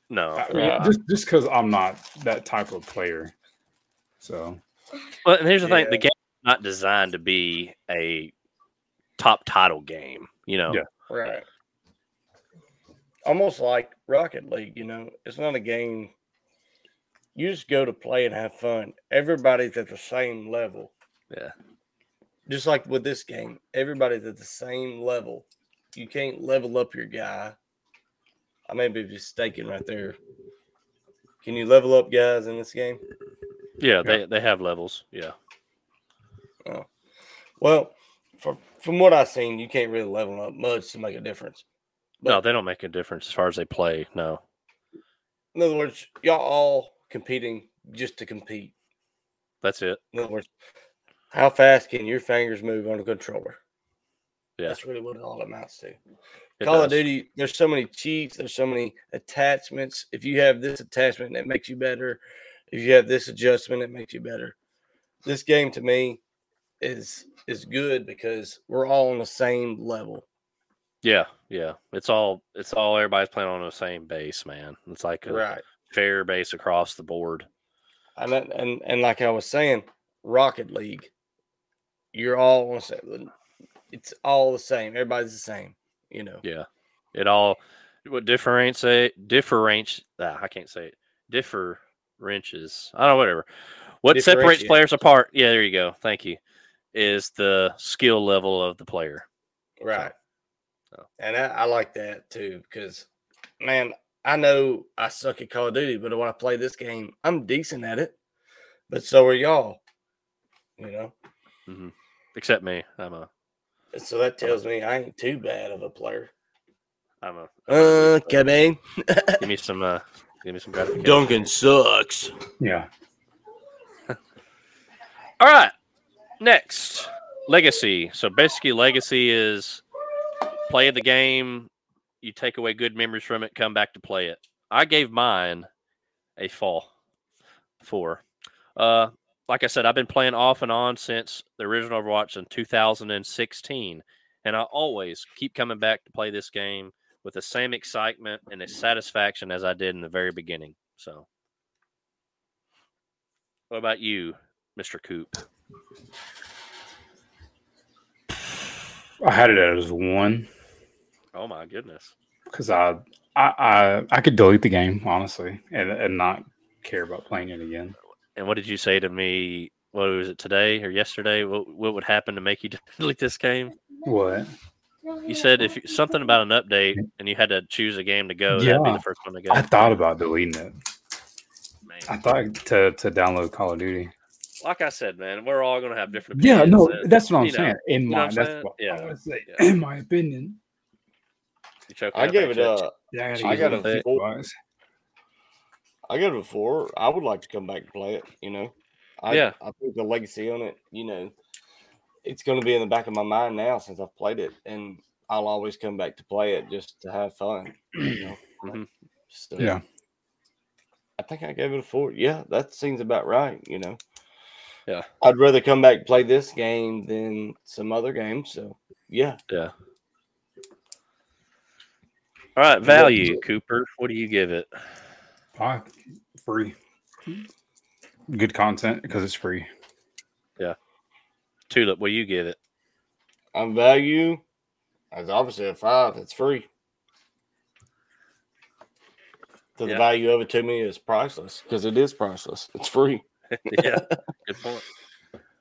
No. I- Yeah. Just just because I'm not that type of player. So Well, and here's the thing: Yeah. the game's not designed to be a top title game. You know. Yeah. right. Almost like Rocket League, you know, it's not a game. You just go to play and have fun. Everybody's at the same level. Yeah. Just like with this game, everybody's at the same level. You can't level up your guy. I may be mistaken right there. Can you level up guys in this game? Yeah. They they have levels. Yeah. Oh. Well, from from what I've seen, you can't really level up much to make a difference. No, they don't make a difference as far as they play. No. In other words, y'all all competing just to compete. That's it. In other words, how fast can your fingers move on a controller? Yeah. That's really what it all amounts to. It Call of. Duty, there's so many cheats, there's so many attachments. If you have this attachment, it makes you better. If you have this adjustment, it makes you better. This game to me is is good because we're all on the same level. Yeah. Yeah. It's all it's all everybody's playing on the same base, man. It's like a Right. fair base across the board. And and and like I was saying, Rocket League, you're all on the same. It's all the same. Everybody's the same. You know. Yeah. It all what differentiates differentiates ah, I can't say it. Differ wrenches. I don't know, whatever. What separates players apart? Yeah, there you go. Thank you. Is the skill level of the player. Right. So. And I, I like that too because, man, I know I suck at Call of Duty, but when I play this game, I'm decent at it. But so are y'all. You know. Mm-hmm. Except me. I'm a so that tells me I ain't too bad of a player. I'm a Uh, Kevin. give me some uh give me some gratification. Duncan sucks. yeah, All right. Next, legacy. So basically, legacy is play the game. You take away good memories from it. Come back to play it. I gave mine a fall four. Uh, like I said, I've been playing off and on since the original Overwatch in 2016, and I always keep coming back to play this game with the same excitement and the satisfaction as I did in the very beginning. So, what about you, Mr. Coop? I had it as one Oh my goodness. because I, I I I could delete the game honestly and and not care about playing it again. And what did you say to me? What was it today or yesterday? What what would happen to make you delete this game? What? You said if you- something about an update and you had to choose a game to go, that'd be the first one to go. I thought about deleting it. Man. I thought to to download Call of Duty. Like I said, man, we're all gonna have different. Yeah, no, and, that's what I'm you know, saying. In my that's what Yeah, I would say. yeah. In my opinion, I up gave it actually. a. yeah, I use got a for four. Advice. I give it a four. I would like to come back and play it. You know. I, Yeah. I think the legacy on it. You know, it's going to be in the back of my mind now since I've played it, and I'll always come back to play it just to have fun. You know. Mhm. So, Yeah. I think I gave it a four. Yeah, that seems about right. You know. Yeah. I'd rather come back and play this game than some other game. So yeah, Yeah. All right, value, Cooper. What do you give it? Five, free. Good content because it's free. Yeah. Tulip, what do you get it? on value, as obviously a five. It's free. So Yeah. the value of it to me is priceless because it is priceless. It's free. yeah, good point.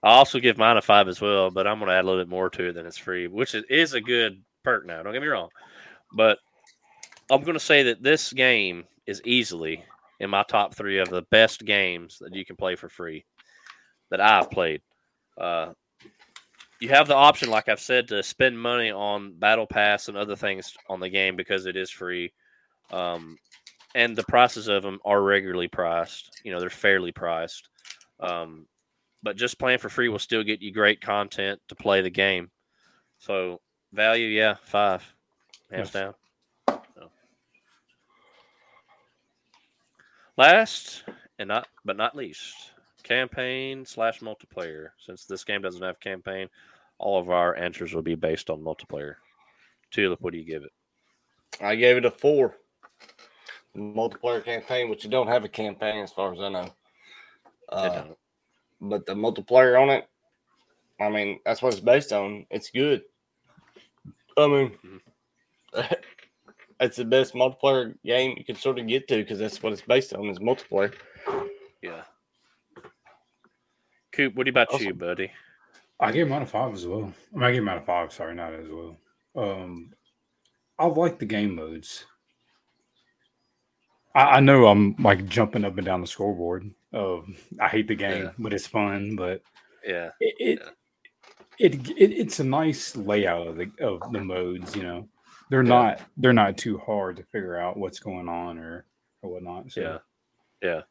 I also give mine a five as well, but I'm going to add a little bit more to it than it's free, which is, is a good perk now. Don't get me wrong, but I'm going to say that this game is easily in my top three of the best games that you can play for free that I've played. Uh, you have the option, like I've said, to spend money on Battle Pass and other things on the game because it is free. Um, and the prices of them are regularly priced. You know, they're fairly priced. Um, but just playing for free will still get you great content to play the game. So value, yeah, five, hands Yes. down. Last and not but not least, campaign slash multiplayer. Since this game doesn't have campaign, all of our answers will be based on multiplayer. Tulip, what do you give it? I gave it a four. Multiplayer campaign, which you don't have a campaign as far as I know. Uh, but the multiplayer on it, I mean, that's what it's based on. It's good. I mean, it's the best multiplayer game you can sort of get to because that's what it's based on is multiplayer. Yeah. Coop, what about you, buddy? I gave out a five as well. I, mean, I gave mine a five. Sorry, not as well. Um, I like the game modes. I, I know I'm like jumping up and down the scoreboard. Um, I hate the game, Yeah. but it's fun. But Yeah. it, it, it, it it's a nice layout of the of the modes. You know, they're Yeah. not they're not too hard to figure out what's going on or or whatnot. So Yeah. Yeah.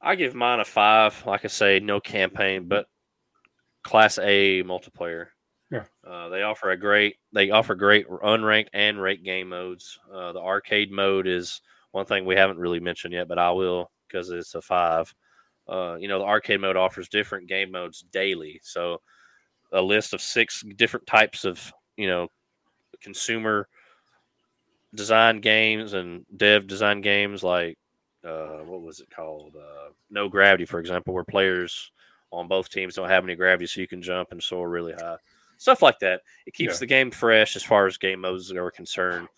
I give mine a five. Like I say, no campaign, but class A multiplayer. Yeah. Uh, they offer a great they offer great unranked and ranked game modes. Uh, the arcade mode is one thing we haven't really mentioned yet, but I will because it's a five. Uh, you know, the arcade mode offers different game modes daily. So a list of six different types of, you know, consumer design games and dev design games like uh, what was it called? Uh, no gravity, for example, where players on both teams don't have any gravity, so you can jump and soar really high. Stuff like that. It keeps Yeah. the game fresh as far as game modes are concerned.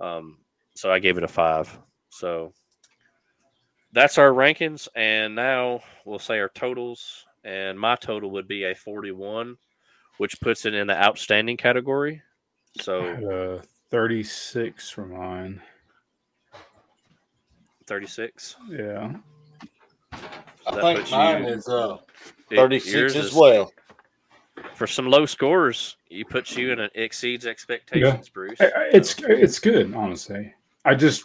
Um, so I gave it a five. So that's our rankings, and now we'll say our totals. And my total would be a forty-one, which puts it in the outstanding category. I So had a 36 for mine. thirty-six. Yeah. I think puts mine you- is uh, 36 yours as is- well. for some low scores, you put you in an exceeds expectations, Bruce. I- I- It's it's good, honestly. I just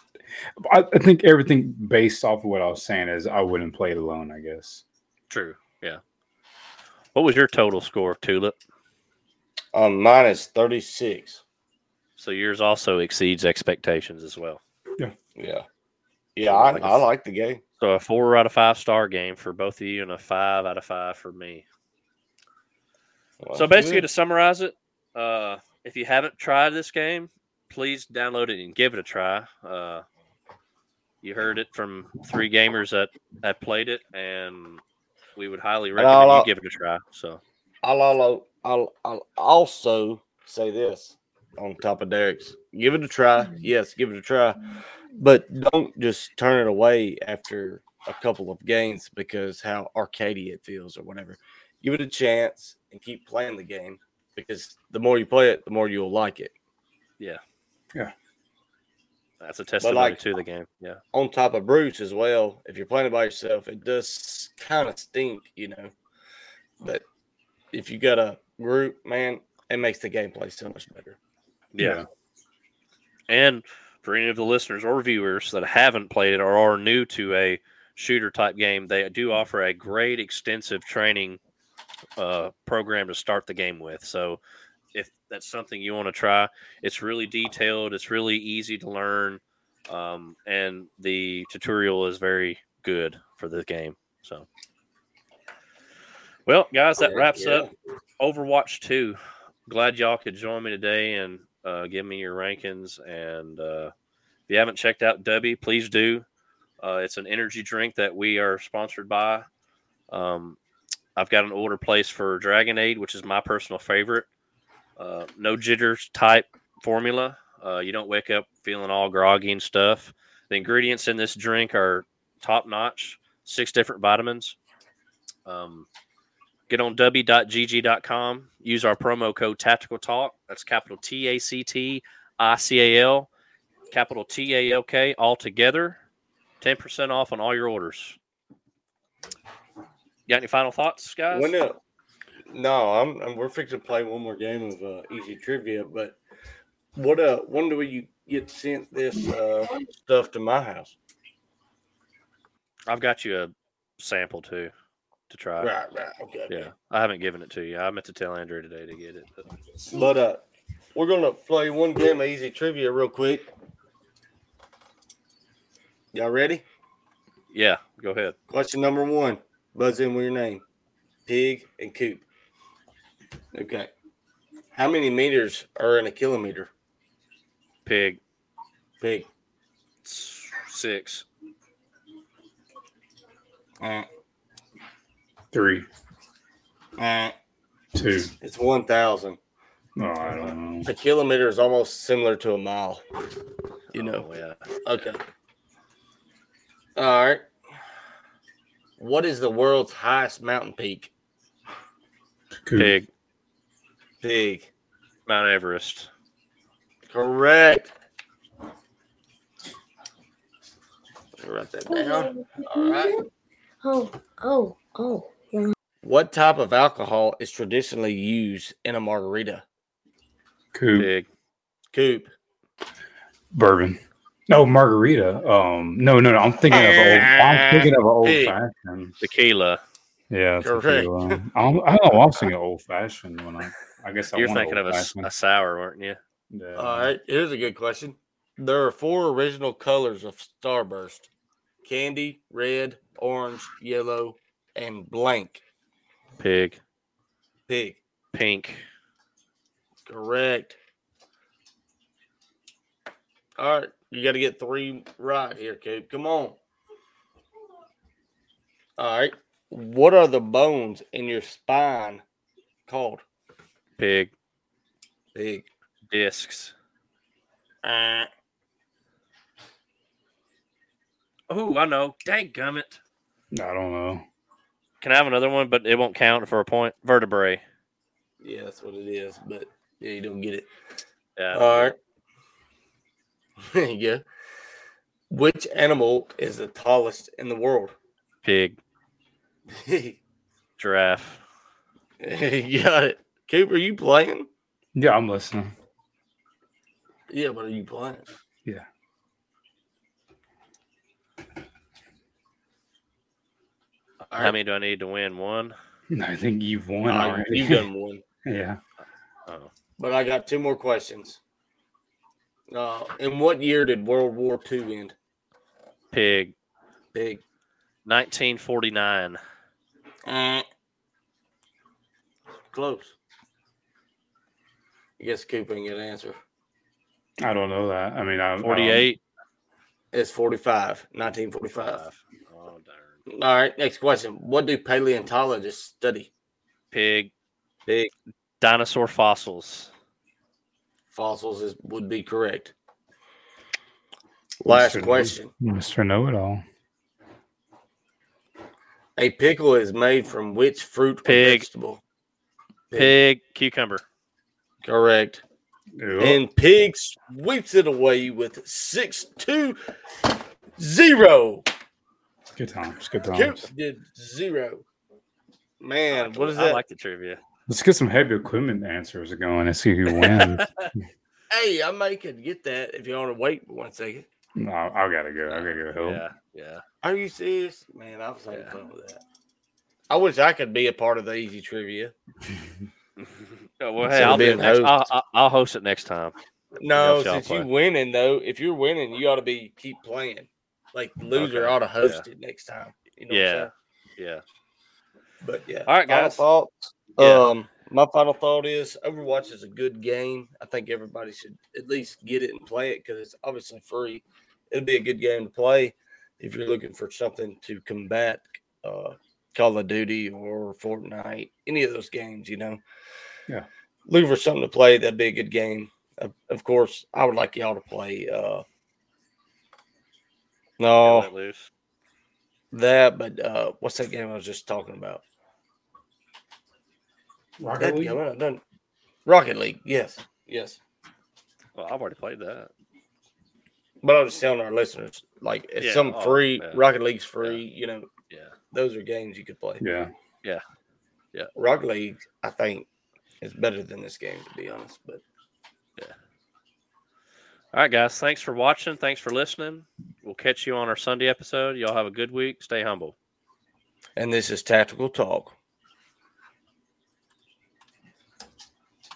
I, I think everything based off of what I was saying is I wouldn't play it alone. I guess. true. Yeah. What was your total score, of Tulip? Um, mine is 36. So yours also exceeds expectations as well. Yeah. Yeah, Yeah. I, Like a I f- like the game. So a four out of five star game for both of you, and a five out of five for me. Well, so basically, good. to summarize it, uh, if you haven't tried this game, please download it and give it a try. Uh, you heard it from three gamers that have played it, and we would highly recommend you give it a try. So I'll, I'll, I'll, I'll also say this on top of Derek's. Give it a try. Mm-hmm. Yes, give it a try. But don't just turn it away after a couple of games because how arcadey it feels or whatever. Give it a chance and keep playing the game because the more you play it, the more you'll like it. Yeah. Yeah. That's a testimony like- to the game. Yeah. On top of Bruce as well, if you're playing it by yourself, it does kind of stink, you know. But if you got a group, man, it makes the gameplay so much better. Yeah. And for any of the listeners or viewers that haven't played it or are new to a shooter type game, they do offer a great extensive training uh, program to start the game with. So if that's something you want to try, it's really detailed, it's really easy to learn, um, and the tutorial is very good for the game. So, well, guys, that wraps yeah. up Overwatch 2. Glad y'all could join me today and uh, give me your rankings. And uh, if you haven't checked out Dubby, please do. Uh, it's an energy drink that we are sponsored by. Um, I've got an order placed for Dragonade, which is my personal favorite. Uh, no jitters type formula. Uh, you don't wake up feeling all groggy and stuff. The ingredients in this drink are top notch. Six different vitamins. Um, get on w.gg.com. Use our promo code Tactical Talk. That's capital T A C T I C A L, capital T A L K all together. 10% off on all your orders. Got any final thoughts, guys? When uh, no, I'm, I'm we're fixing to play one more game of uh, easy trivia. But what uh when do we get sent this uh, stuff to my house. I've got you a sample too to try. Right, right, okay. okay. Yeah, I haven't given it to you. I meant to tell Andrew today to get it. But... But uh, we're gonna play one game of easy trivia real quick. Y'all ready? Yeah, go ahead. Question number one. Buzz in with your name. Pig and coop. Okay. How many meters are in a kilometer? Pig Pig. six. Uh, Three, uh, two. it's one thousand. Oh, I don't know. A kilometer is almost similar to a mile. You know. Oh, yeah. Okay. All right. What is the world's highest mountain peak? Coop. Pig, Pig. Mount Everest. Correct. Let me Write that down. All right. Oh, oh, oh. What type of alcohol is traditionally used in a margarita? Coop. Pig, Coop. Bourbon. No, margarita. Um, no, no, no. I'm thinking of old. I'm thinking of an old Pig. fashioned. tequila. Yeah, Correct. tequila. I don't, I don't know. I was thinking old fashioned when I. I guess I You're want thinking of a, s- old-fashioned. a sour, weren't you? Yeah. All right. Here's a good question. There are four original colors of Starburst candy, red, orange, yellow, and blank. Pig, Pig. pink. Correct. All right. You got to get three right here, Coop. Come on. All right. What are the bones in your spine called? Pig, Pig. discs. Uh, Oh, I know. Dang gummit. I don't know. Can I have another one, but it won't count for a point? Vertebrae. yeah, that's what it is. But yeah, you don't get it. Yeah. All right. There you go. Which animal is the tallest in the world? Pig, you giraffe. got it. Cooper, you playing? Yeah, I'm listening. Yeah, but are you playing? Yeah. All How right. many do I need to win? One. I think you've won Uh, already. you've done one. yeah. Oh, But I got two more questions. Uh, in what year did World War II end? pig. Pig. 1949. Uh, close. I guess Cooper ain't get an answer. I don't know that. I mean, I, I don't- 48. It's 45, 1945. Oh, darn. All right, next question. What do paleontologists study? Pig. Big Dinosaur fossils. fossils is would be correct. Last Mr. question. Mr. Know It All. A pickle is made from which fruit or Pig. vegetable? Pig. Cucumber. Correct. And Pig sweeps it away with 6 2 0. Good times. Good Coop times. did zero. Man, what is I that? like the trivia. Let's get some heavy equipment answers going and see who wins. hey, I may could get that if you want to wait one second. no, I gotta go. I gotta go help. Yeah. Yeah. Are you serious? Man, I was having Yeah. fun with that. I wish I could be a part of the easy trivia. Oh, well, hey, I'll do it being next. I'll, host. I'll, I'll host it next time. No, Yes, y'all since you play. winning though, if you're winning, you ought to be keep playing. Like loser Okay, ought to host it next time. You know Yeah. Yeah. But yeah. All right, final guys. thoughts. Yeah. Um, my final thought is Overwatch is a good game. I think everybody should at least get it and play it because it's obviously free. It'll be a good game to play if you're looking for something to combat uh, Call of Duty or Fortnite, any of those games. You know, Yeah. looking for something to play. That'd be a good game. Of, of course, I would like y'all to play. Uh, no, Let loose. that, but uh, what's that game I was just talking about? Rocket That League? game, I done- Rocket League. Yes, yes. Well, I've already played that. But I'm just telling our listeners, like it's Yeah, some oh, free. yeah. Rocket League's free. You know, Yeah. those are games you could play. Yeah. Yeah, yeah. Rocket League, I think, is better than this game to be honest. But All right, guys. Thanks for watching. Thanks for listening. We'll catch you on our Sunday episode. Y'all have a good week. Stay humble. And this is Tactical Talk.